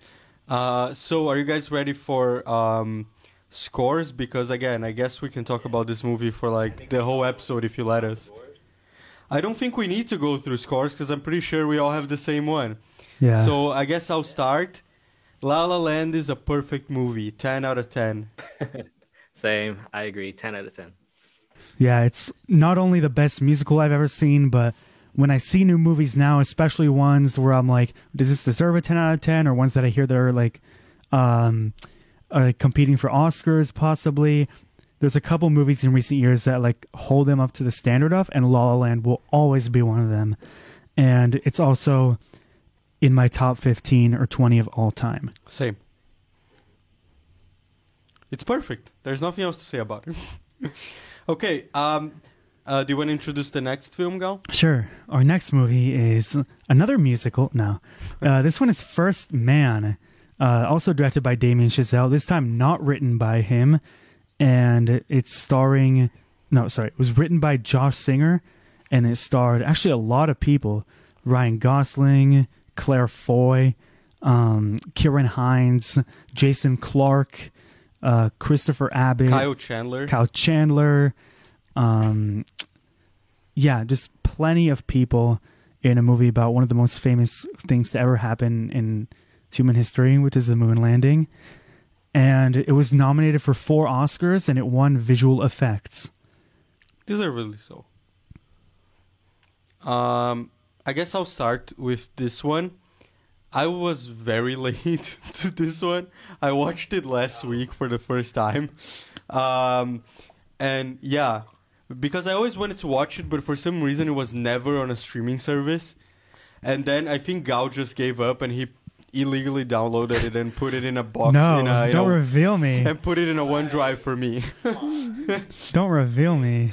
uh, so are you guys ready for um, scores because again i guess we can talk about this movie for like the whole episode if you let us i don't think we need to go through scores because i'm pretty sure we all have the same one Yeah. so i guess i'll start la la land is a perfect movie 10 out of 10 <laughs> Same. I agree. Ten out of ten. Yeah, it's not only the best musical I've ever seen, but when I see new movies now, especially ones where I'm like, does this deserve a 10 out of 10? Or ones that I hear that are like um, uh, competing for Oscars, possibly. There's a couple movies in recent years that like hold them up to the standard of, and La La Land will always be one of them. And it's also in my top 15 or 20 of all time. Same. It's perfect. There's nothing else to say about it. <laughs> okay. Um, uh, do you want to introduce the next film, Gal? Sure. Our next movie is another musical. No, uh, this one is First Man, uh, also directed by Damien Chazelle. This time not written by him, and it's starring. No, sorry, it was written by Josh Singer, and it starred actually a lot of people: Ryan Gosling, Claire Foy, um, Ciarán Hinds, Jason Clarke, uh, Christopher Abbott, Kyle Chandler. Kyle Chandler. Um, yeah, just plenty of people in a movie about one of the most famous things to ever happen in human history, which is the moon landing. And it was nominated for four Oscars and it won visual effects. Deservedly so. Um, I guess I'll start with this one. I was very <laughs> late to this one. I watched it last week for the first time. Um, and yeah, because I always wanted to watch it, but for some reason it was never on a streaming service. And then I think Gal just gave up and he illegally downloaded it and put it in a box. no, in a, in don't a- reveal me. <laughs> and put it in a OneDrive for me. <laughs> Don't reveal me.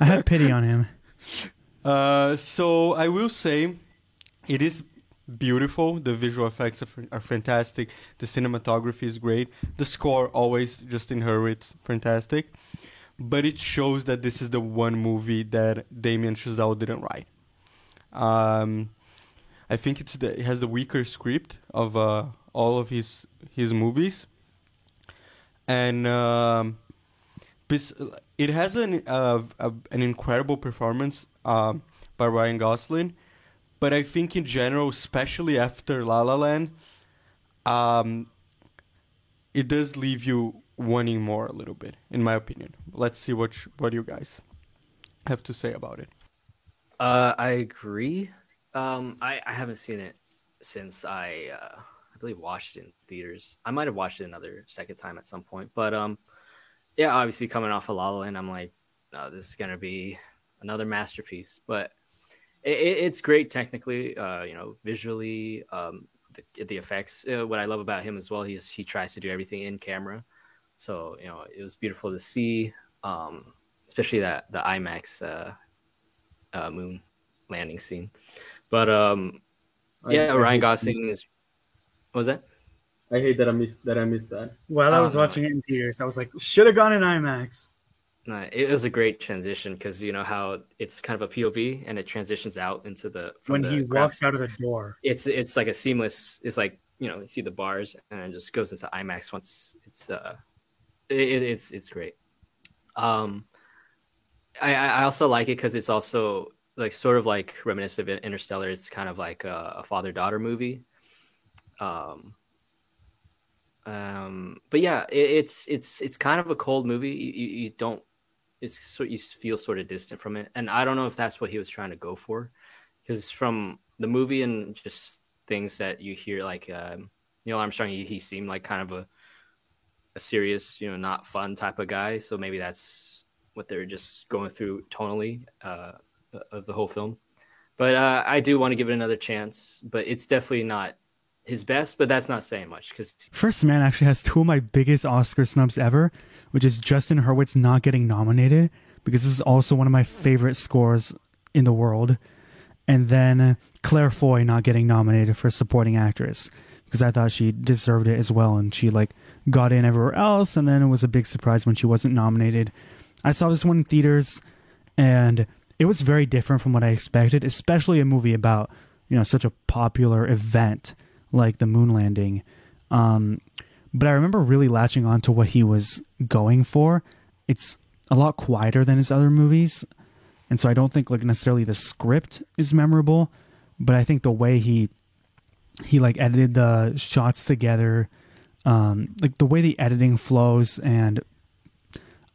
I had pity on him. <laughs> Uh, so I will say, it is beautiful. The visual effects are, are fantastic. The cinematography is great. The score always Justin Hurwitz fantastic. But it shows that this is the one movie that Damien Chazelle didn't write. Um, I think it's the it has the weaker script of uh, all of his his movies, and um, it has an uh, a, an incredible performance um, by Ryan Gosling, but I think in general, especially after La La Land, um, it does leave you wanting more a little bit, in my opinion. Let's see what sh- what you guys have to say about it. Uh, I agree. Um, I, I haven't seen it since I uh, I believe watched it in theaters. I might have watched it another second time at some point, but um, yeah, obviously coming off of La La Land, I'm like, no, this is gonna be another masterpiece. But it, it's great technically, uh, you know, visually, um, the, the effects. Uh, what I love about him as well, he's he tries to do everything in camera. So you know, it was beautiful to see, um, especially that the IMAX uh, uh, moon landing scene. But um, yeah, I- I Ryan Gosling is. What was that? I hate that I missed that I missed that. While I Oh, was no, watching it in it's- theaters, I was like, should have gone in IMAX. No, it was a great transition because you know how it's kind of a POV and it transitions out into the from When the he graph- walks out of the door. It's it's like a seamless. It's like you know you see the bars and then just goes into IMAX once it's uh, it, it's it's great. Um, I I also like it because it's also like sort of like reminiscent of Interstellar. It's kind of like a, a father daughter movie. Um. Um, but yeah, it, it's it's it's kind of a cold movie. You, you, you don't it's you feel sort of distant from it, and I don't know if that's what he was trying to go for, because from the movie and just things that you hear, like um, Neil Armstrong, he, he seemed like kind of a a serious, you know, not fun type of guy. So maybe that's what they're just going through tonally uh, of the whole film. But uh, I do want to give it another chance. But it's definitely not his best. But that's not saying much because First Man actually has two of my biggest Oscar snubs ever, which is Justin Hurwitz not getting nominated because this is also one of my favorite scores in the world, and then Claire Foy not getting nominated for supporting actress because I thought she deserved it as well, and she like got in everywhere else, and then it was a big surprise when she wasn't nominated. I saw this one in theaters, and it was very different from what I expected, especially a movie about you know such a popular event like the moon landing. Um, but I remember really latching on to what he was going for. It's a lot quieter than his other movies, and so I don't think like necessarily the script is memorable, but I think the way he he like edited the shots together, um, like the way the editing flows and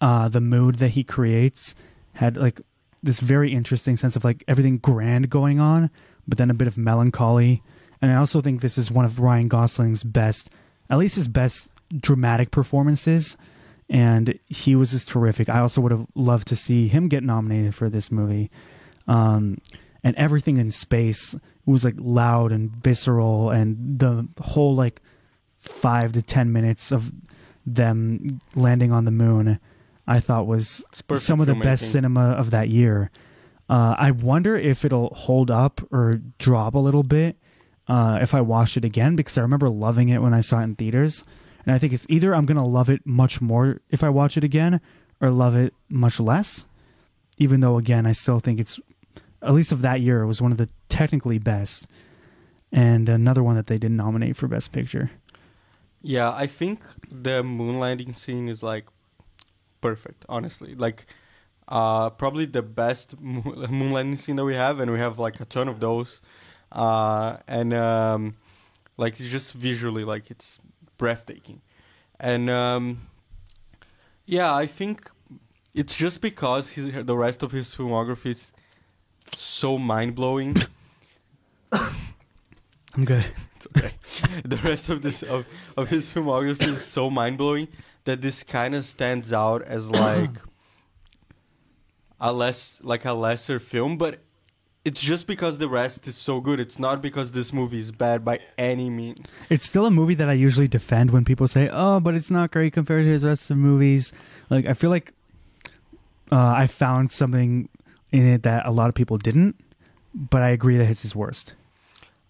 uh, the mood that he creates had like this very interesting sense of like everything grand going on, but then a bit of melancholy. And I also think this is one of Ryan Gosling's best, at least his best dramatic performances. And he was just terrific. I also would have loved to see him get nominated for this movie. Um, and everything in space was like loud and visceral, and the whole like five to ten minutes of them landing on the moon, I thought was some of the best cinema of that year. Uh, I wonder if it'll hold up or drop a little bit uh, if I watch it again because I remember loving it when I saw it in theaters, and I think it's either I'm gonna love it much more if I watch it again, or love it much less. Even though, again, I still think it's at least of that year was one of the technically best, and another one that they didn't nominate for best picture. Yeah, I think the moon landing scene is like perfect, honestly. Like uh probably the best <laughs> moon landing scene that we have and we have like a ton of those. Uh and um like just visually like it's breathtaking. And um yeah, I think it's just because his the rest of his filmography is so mind-blowing. <coughs> I'm good. It's okay. the rest of this of, of his filmography is so mind blowing that this kind of stands out as <coughs> like a less like a lesser film, but it's just because the rest is so good. It's not because this movie is bad by any means. It's still a movie that I usually defend when people say, "Oh, but it's not great compared to his rest of the movies." Like I feel like uh, I found something in it that a lot of people didn't, but I agree that it's his worst.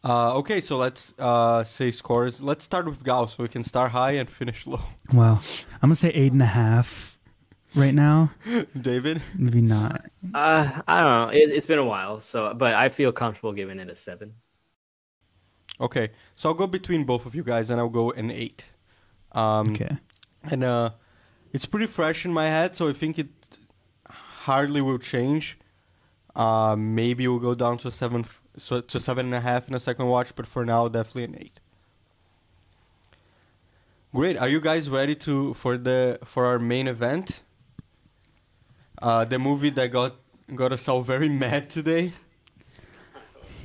Uh, okay, so let's uh, say scores. Let's start with Gal, so we can start high and finish low. <laughs> Well, I'm gonna say eight and a half right now. <laughs> David, Maybe not. uh, I don't know. It, it's been a while, so but I feel comfortable giving it a seven. okay, so I'll go between both of you guys, and I'll go an eight. Um, Okay. and uh, it's pretty fresh in my head, so I think it hardly will change. Uh, maybe we'll go down to seven, so to seven and a half in a second watch, but for now, definitely an eight. Great. Are you guys ready to for the for our main event? Uh, the movie that got got us all very mad today.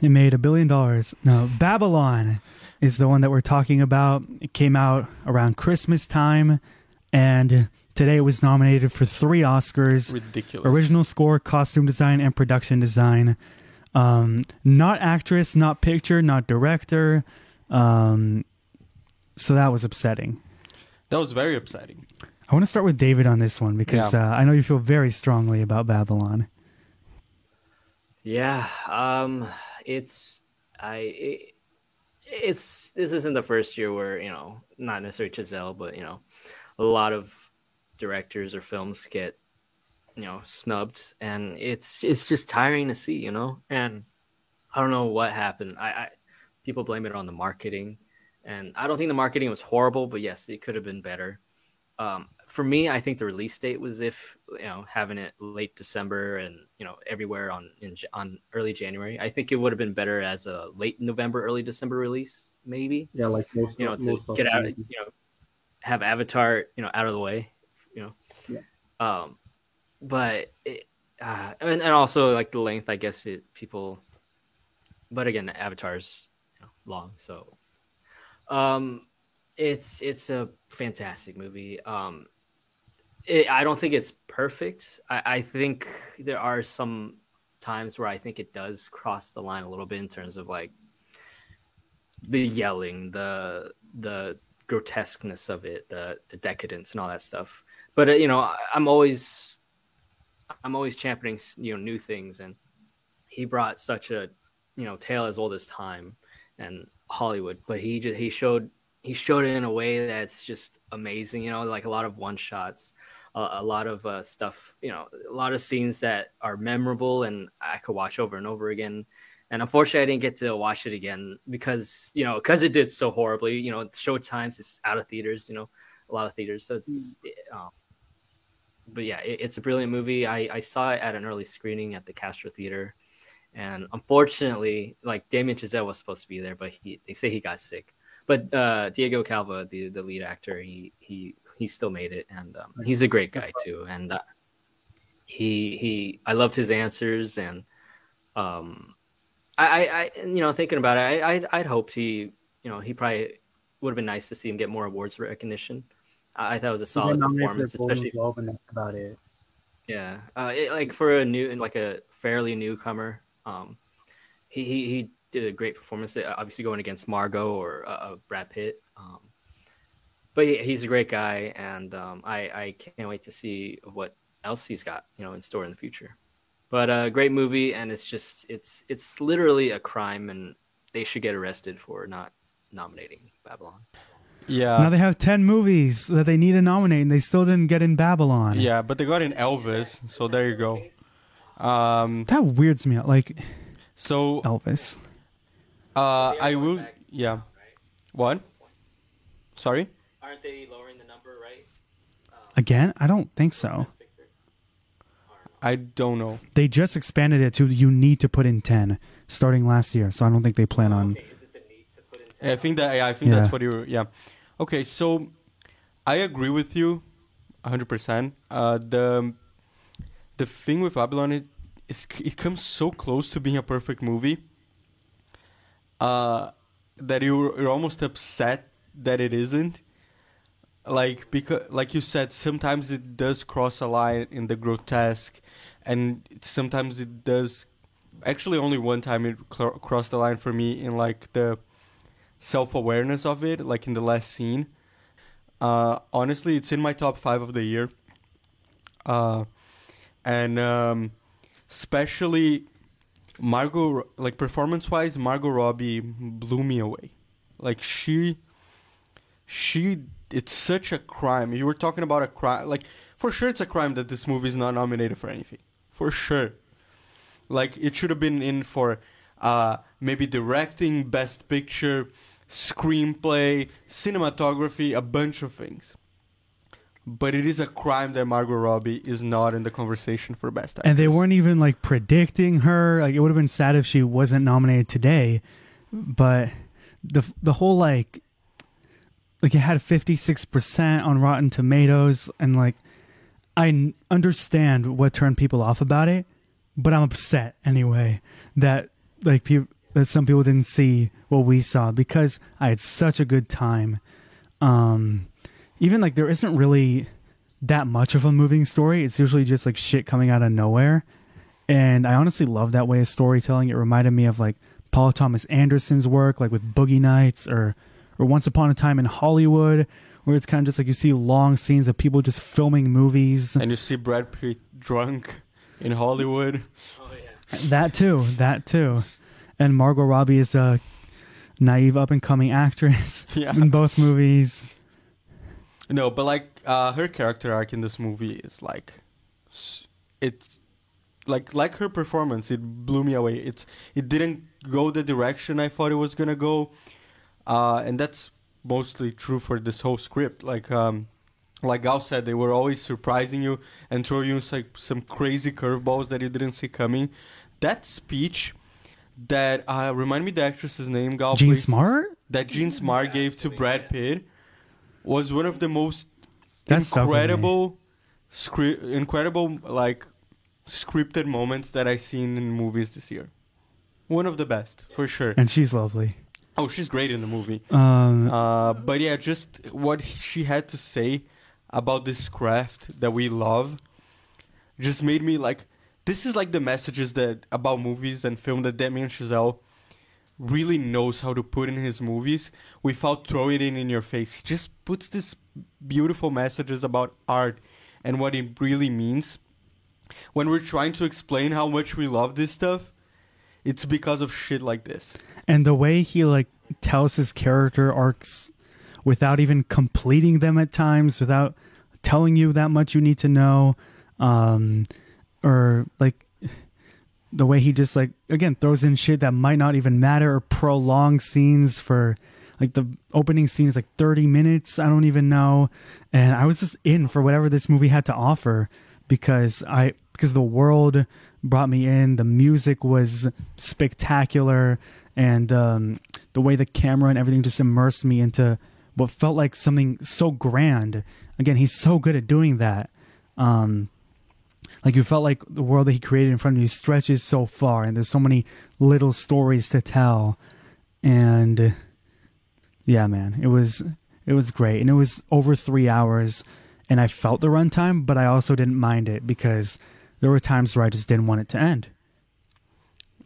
It made a billion dollars. No, Babylon is the one that we're talking about. It came out around Christmas time, and today it was nominated for three Oscars Ridiculous. original score, costume design, and production design. Um, not actress, not picture, not director. Um, so that was upsetting. That was very upsetting. I want to start with David on this one because Yeah. uh, I know you feel very strongly about Babylon. Yeah, um, it's I it, it's this isn't the first year where you know not necessarily Chazelle, but you know a lot of directors or films get you know snubbed, and it's it's just tiring to see, you know. And I don't know what happened. I, I people blame it on the marketing, and I don't think the marketing was horrible, but yes, it could have been better. Um, for me, I think the release date was if you know having it late December and you know everywhere on in on early January. I think it would have been better as a late November, early December release, maybe. Yeah, like most You know, to get out, the- you know, have Avatar, you know, out of the way, you know. Yeah. Um, but it, uh, and and also like the length, I guess it people. But again, the Avatar's you know, long, so. Um, it's it's a fantastic movie. Um, it, I don't think it's perfect. I, I think there are some times where I think it does cross the line a little bit in terms of like the yelling, the the grotesqueness of it, the the decadence and all that stuff. But uh, you know, I'm always I'm always championing you know new things, and he brought such a you know tale as old as time and Hollywood, but he just he showed he showed it in a way that's just amazing. You know, like a lot of one shots, uh, a lot of uh, stuff. You know, a lot of scenes that are memorable and I could watch over and over again. And unfortunately, I didn't get to watch it again because you know because it did so horribly. You know, show times it's out of theaters. You know, a lot of theaters. So it's. Um, but yeah, it, it's a brilliant movie. I, I saw it at an early screening at the Castro Theater, and unfortunately, like Damien Chazelle was supposed to be there, but he they say he got sick. But uh, Diego Calva, the the lead actor, he he he still made it, and um, he's a great guy too. And uh, he he I loved his answers, and um, I I, I you know thinking about it, I I'd, I'd hoped he you know he probably would have been nice to see him get more awards recognition. I, thought it was a solid performance, especially Globe, and that's about it. yeah, uh, it, like for a new, like a fairly newcomer, um, he, he he did a great performance. uh, Obviously, going against Margot or uh, uh, Brad Pitt, um, but he, he's a great guy, and um, I I can't wait to see what else he's got you know in store in the future. But a uh, great movie, and it's just it's it's literally a crime, and they should get arrested for not nominating Babylon. Yeah. now they have 10 movies that they need to nominate, and they still didn't get in Babylon. yeah, but they got in Elvis, so there you go. Um, That weirds me out. Like, so Elvis. uh, I will. Yeah. What? Sorry. Aren't they lowering the number, right? Again? I don't think so. I don't know. They just expanded it to you need to put in 10 starting last year, so I don't think they plan on. Okay, is it the need to put in 10? I think that yeah, I think Yeah. that's what you. Yeah. Okay, so I agree with you, hundred percent. Uh, the the thing with Babylon is, is it comes so close to being a perfect movie. Uh, that you you're almost upset that it isn't. Like because, like you said, sometimes it does cross a line in the grotesque, and sometimes it does. Actually, only one time it cl- crossed the line for me in like the self awareness of it, like in the last scene. Uh, honestly, it's in my top five of the year. Uh, and um, especially Margot, like performance wise, Margot Robbie blew me away. Like she, she, it's such a crime. You were talking about a crime, like for sure, it's a crime that this movie is not nominated for anything. For sure, like it should have been in for uh, maybe directing, best picture, screenplay, cinematography, a bunch of things. But it is a crime that Margot Robbie is not in the conversation for best actress. And they weren't even like predicting her. Like it would have been sad if she wasn't nominated today. But the the whole like like it had 56% on Rotten Tomatoes and like I n- understand what turned people off about it, but I'm upset anyway that like people that some people didn't see what we saw because I had such a good time. Um even like there isn't really that much of a moving story. It's usually just like shit coming out of nowhere. And I honestly love that way of storytelling. It reminded me of like Paul Thomas Anderson's work, like with Boogie Nights or or Once Upon a Time in Hollywood, where it's kind of just like you see long scenes of people just filming movies. And you see Brad Pitt drunk in Hollywood. Oh yeah. That too, that too. And Margot Robbie is a naive up and coming actress <laughs> Yeah. in both movies. No, but like uh, her character arc in this movie is like, it's like like her performance. It blew me away. It's it didn't go the direction I thought it was gonna go, uh, and that's mostly true for this whole script. Like um, like Gal said, they were always surprising you and throwing you like some crazy curveballs that you didn't see coming. That speech that uh, remind me the actress's name, Gal. Jean please Smart? that Jean Smart gave to Brad Pitt was one of the most That stuck with me. incredible, scri- incredible like scripted moments that I've seen in movies this year. One of the best, for sure. And she's lovely. Oh, she's great in the movie. Um, Uh, but yeah, just what she had to say about this craft that we love just made me like. This is like the messages that about movies and film that Damien Chazelle really knows how to put in his movies without throwing it in your face. He just puts these beautiful messages about art and what it really means. When we're trying to explain how much we love this stuff, it's because of shit like this. and the way he like tells his character arcs without even completing them at times without telling you that much you need to know um or like the way he just like again throws in shit that might not even matter or prolong scenes for like the opening scene is like 30 minutes i don't even know. And i was just in for whatever this movie had to offer because i because the world brought me in the music was spectacular and um, the way the camera and everything just immersed me into what felt like something so grand. Again he's so good at doing that. Um, like you felt like the world that he created in front of you stretches so far and there's so many little stories to tell. And yeah man it was it was great. And it was over three hours and i felt the runtime but i also didn't mind it because there were times where i just didn't want it to end.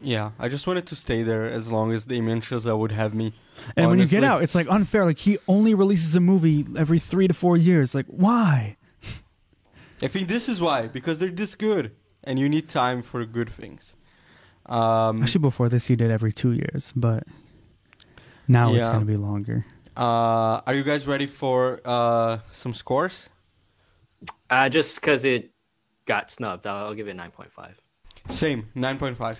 Yeah, I just wanted to stay there as long as Damien Chazelle would have me. and when you get out it's like unfair. Like he only releases a movie every three to four years. Like why I think this is why because they're this good, and you need time for good things. Um, actually before this he did every two years but now it's going to be longer uh, are you guys ready for uh, some scores? Uh, just because it got snubbed, I'll, I'll give it 9.5. Same, nine point five.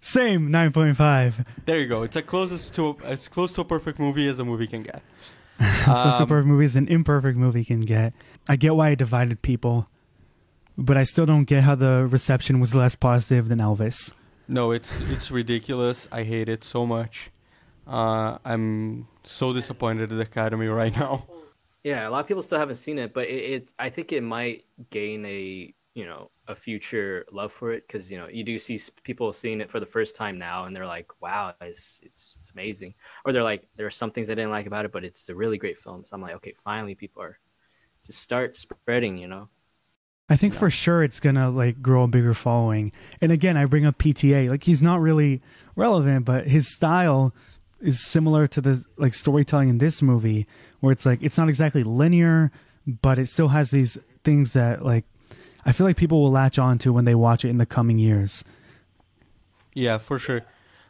same 9.5 There you go. It's as closest to as close to a perfect movie as a movie can get. <laughs> as close to a Um, perfect movie as an imperfect movie can get. I get why it divided people, but I still don't get how the reception was less positive than Elvis. No, it's it's ridiculous. I hate it so much. Uh, I'm so disappointed at the Academy right now. Yeah, a lot of people still haven't seen it, but it, it I think it might gain a you know a future love for it because you know you do see people seeing it for the first time now and they're like, wow, it's it's, it's amazing, or they're like, there are some things I didn't like about it, but it's a really great film. So I'm like, okay, finally, people are just start spreading, you know. I think for sure it's gonna like grow a bigger following. And again, I bring up PTA. Like he's not really relevant, but his style is similar to the like storytelling in this movie, where it's like it's not exactly linear, but it still has these things that like I feel like people will latch on to when they watch it in the coming years. Yeah, for sure.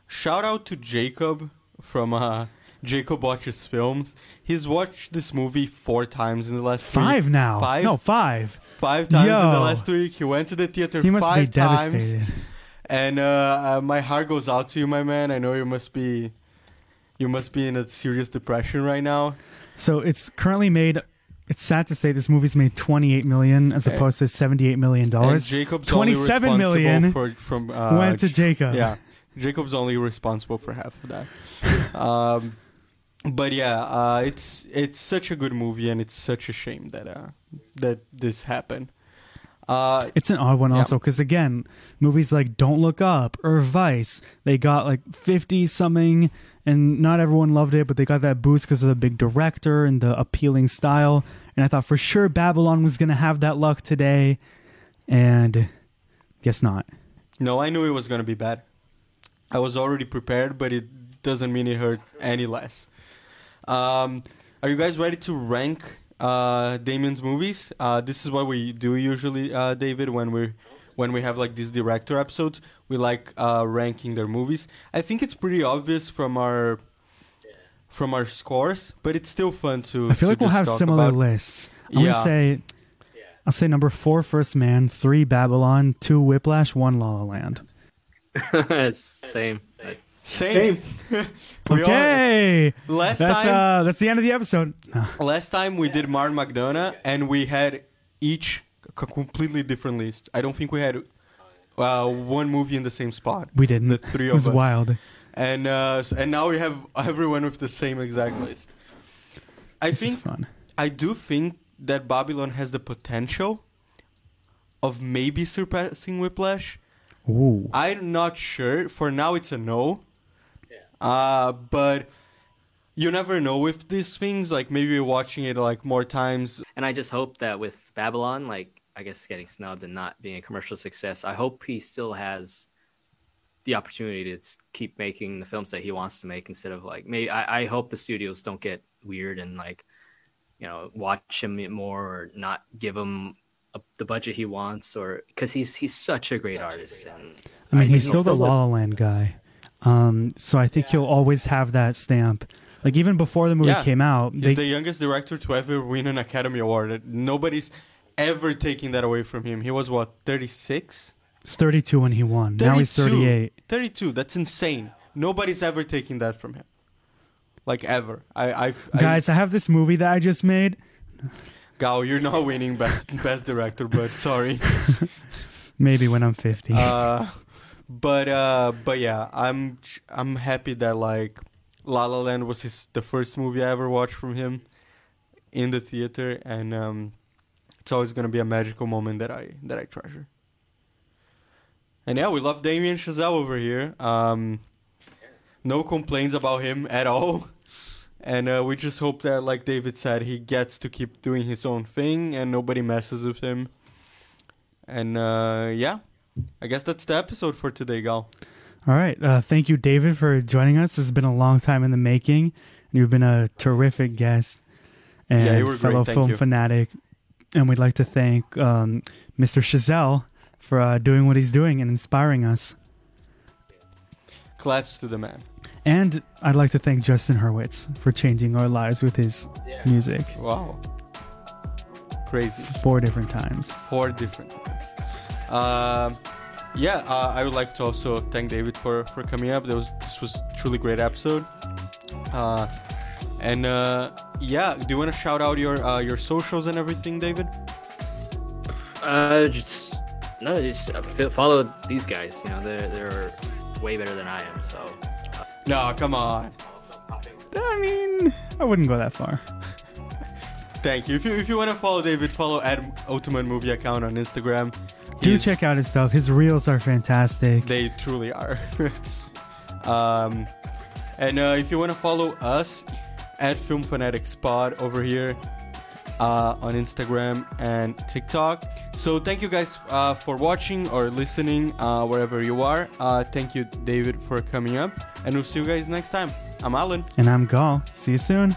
Shout out to Jacob from uh, Jacob Watches Films. He's watched this movie four times in the last three- Five now. Five, No, five. five times in the last week. He went to the theater He must five be times. devastated. And uh, uh, my heart goes out to you, my man. I know you must be, you must be in a serious depression right now. So it's currently made. It's sad to say this movie's made 28 million as opposed to 78 million dollars. Jacob's 27 only million for from uh, went to Jacob. Yeah, Jacob's only responsible for half of that. <laughs> um, but yeah, uh, it's it's such a good movie, and it's such a shame that uh, that this happened. Uh, It's an odd one Yeah. also because again, movies like Don't Look Up or Vice, they got like fifty something, and not everyone loved it, but they got that boost because of the big director and the appealing style. And I thought for sure Babylon was gonna have that luck today, and guess not. no, I knew it was gonna be bad. I was already prepared, but it doesn't mean it hurt any less. Um, are you guys ready to rank uh, Damien's movies? Uh, this is what we do usually, uh, David, when we're when we have like these director episodes. We like uh, ranking their movies. I think it's pretty obvious from our from our scores, but it's still fun to. I feel to like we'll have similar about. lists. I'm Yeah. gonna say, I'll say number four, First Man, three, Babylon, two, Whiplash, one, La La Land. <laughs> it's same. <laughs> Same. We Okay, last that's time, uh, that's the end of the episode. <laughs> last time we did Martin McDonagh, and we had each a completely different list. I don't think we had uh, one movie in the same spot. We didn't. The three it of was us. wild. and uh, and now we have everyone with the same exact list. I This is think fun. I do think that Babylon has the potential of maybe surpassing Whiplash. Ooh. I'm not sure. For now, it's a no. Uh, but you never know with these things. Like maybe watching it like more times. And I just hope that with Babylon, like I guess getting snubbed and not being a commercial success, I hope he still has the opportunity to keep making the films that he wants to make instead of like maybe I, I hope the studios don't get weird and like you know watch him more or not give him a, the budget he wants or because he's he's such a great artist and I mean, I he's think still the still La La Land guy. Um, so I think he'll always have that stamp. Like even before the movie Yeah. came out, He's they, the youngest director to ever win an Academy Award. Nobody's ever taking that away from him. He was what 36. was 32 when he won. Now he's 38. 32. That's insane. Nobody's ever taking that from him. Like ever. I, I, I Guys, I have this movie that I just made. Gao, you're not winning best <laughs> best director, but sorry. <laughs> Maybe when I'm 50. Uh, but uh, but yeah, I'm I'm happy that like La La Land was his the first movie I ever watched from him in the theater, and um, it's always gonna be a magical moment that I that I treasure. And yeah, we love Damien Chazelle over here. Um, no complaints about him at all. <laughs> And uh, we just hope that, like David said, he gets to keep doing his own thing and nobody messes with him. And uh, yeah, I guess that's the episode for today, Gal. All right. Uh, thank you, David, for joining us. This has been a long time in the making. You've been a terrific guest and Yeah, you were fellow Thank film you. fanatic. And we'd like to thank um, Mr. Chazelle for uh, doing what he's doing and inspiring us. Claps to the man. And I'd like to thank Justin Hurwitz for changing our lives with his Yeah. music Wow. Crazy. four different times. Four different times. Um, yeah, uh, I would like to also thank David for, for coming up. That was this was truly great episode. Uh, and uh, yeah, do you want to shout out your uh, your socials and everything, David? Uh, just no, just uh, follow these guys. You know, they're they're way better than I am. So No, come on. I mean, I wouldn't go that far. Thank you. If you if you want to follow David, follow at Ultimate Movie account on Instagram. Do He's- check out his stuff. His reels are fantastic. They truly are. <laughs> um, and uh, if you want to follow us at Film Fanatics Pod over here uh, on Instagram and TikTok. So thank you guys uh, for watching or listening uh, wherever you are. Uh, thank you, David, for coming up, and we'll see you guys next time. I'm Alan. And I'm Gal. See you soon.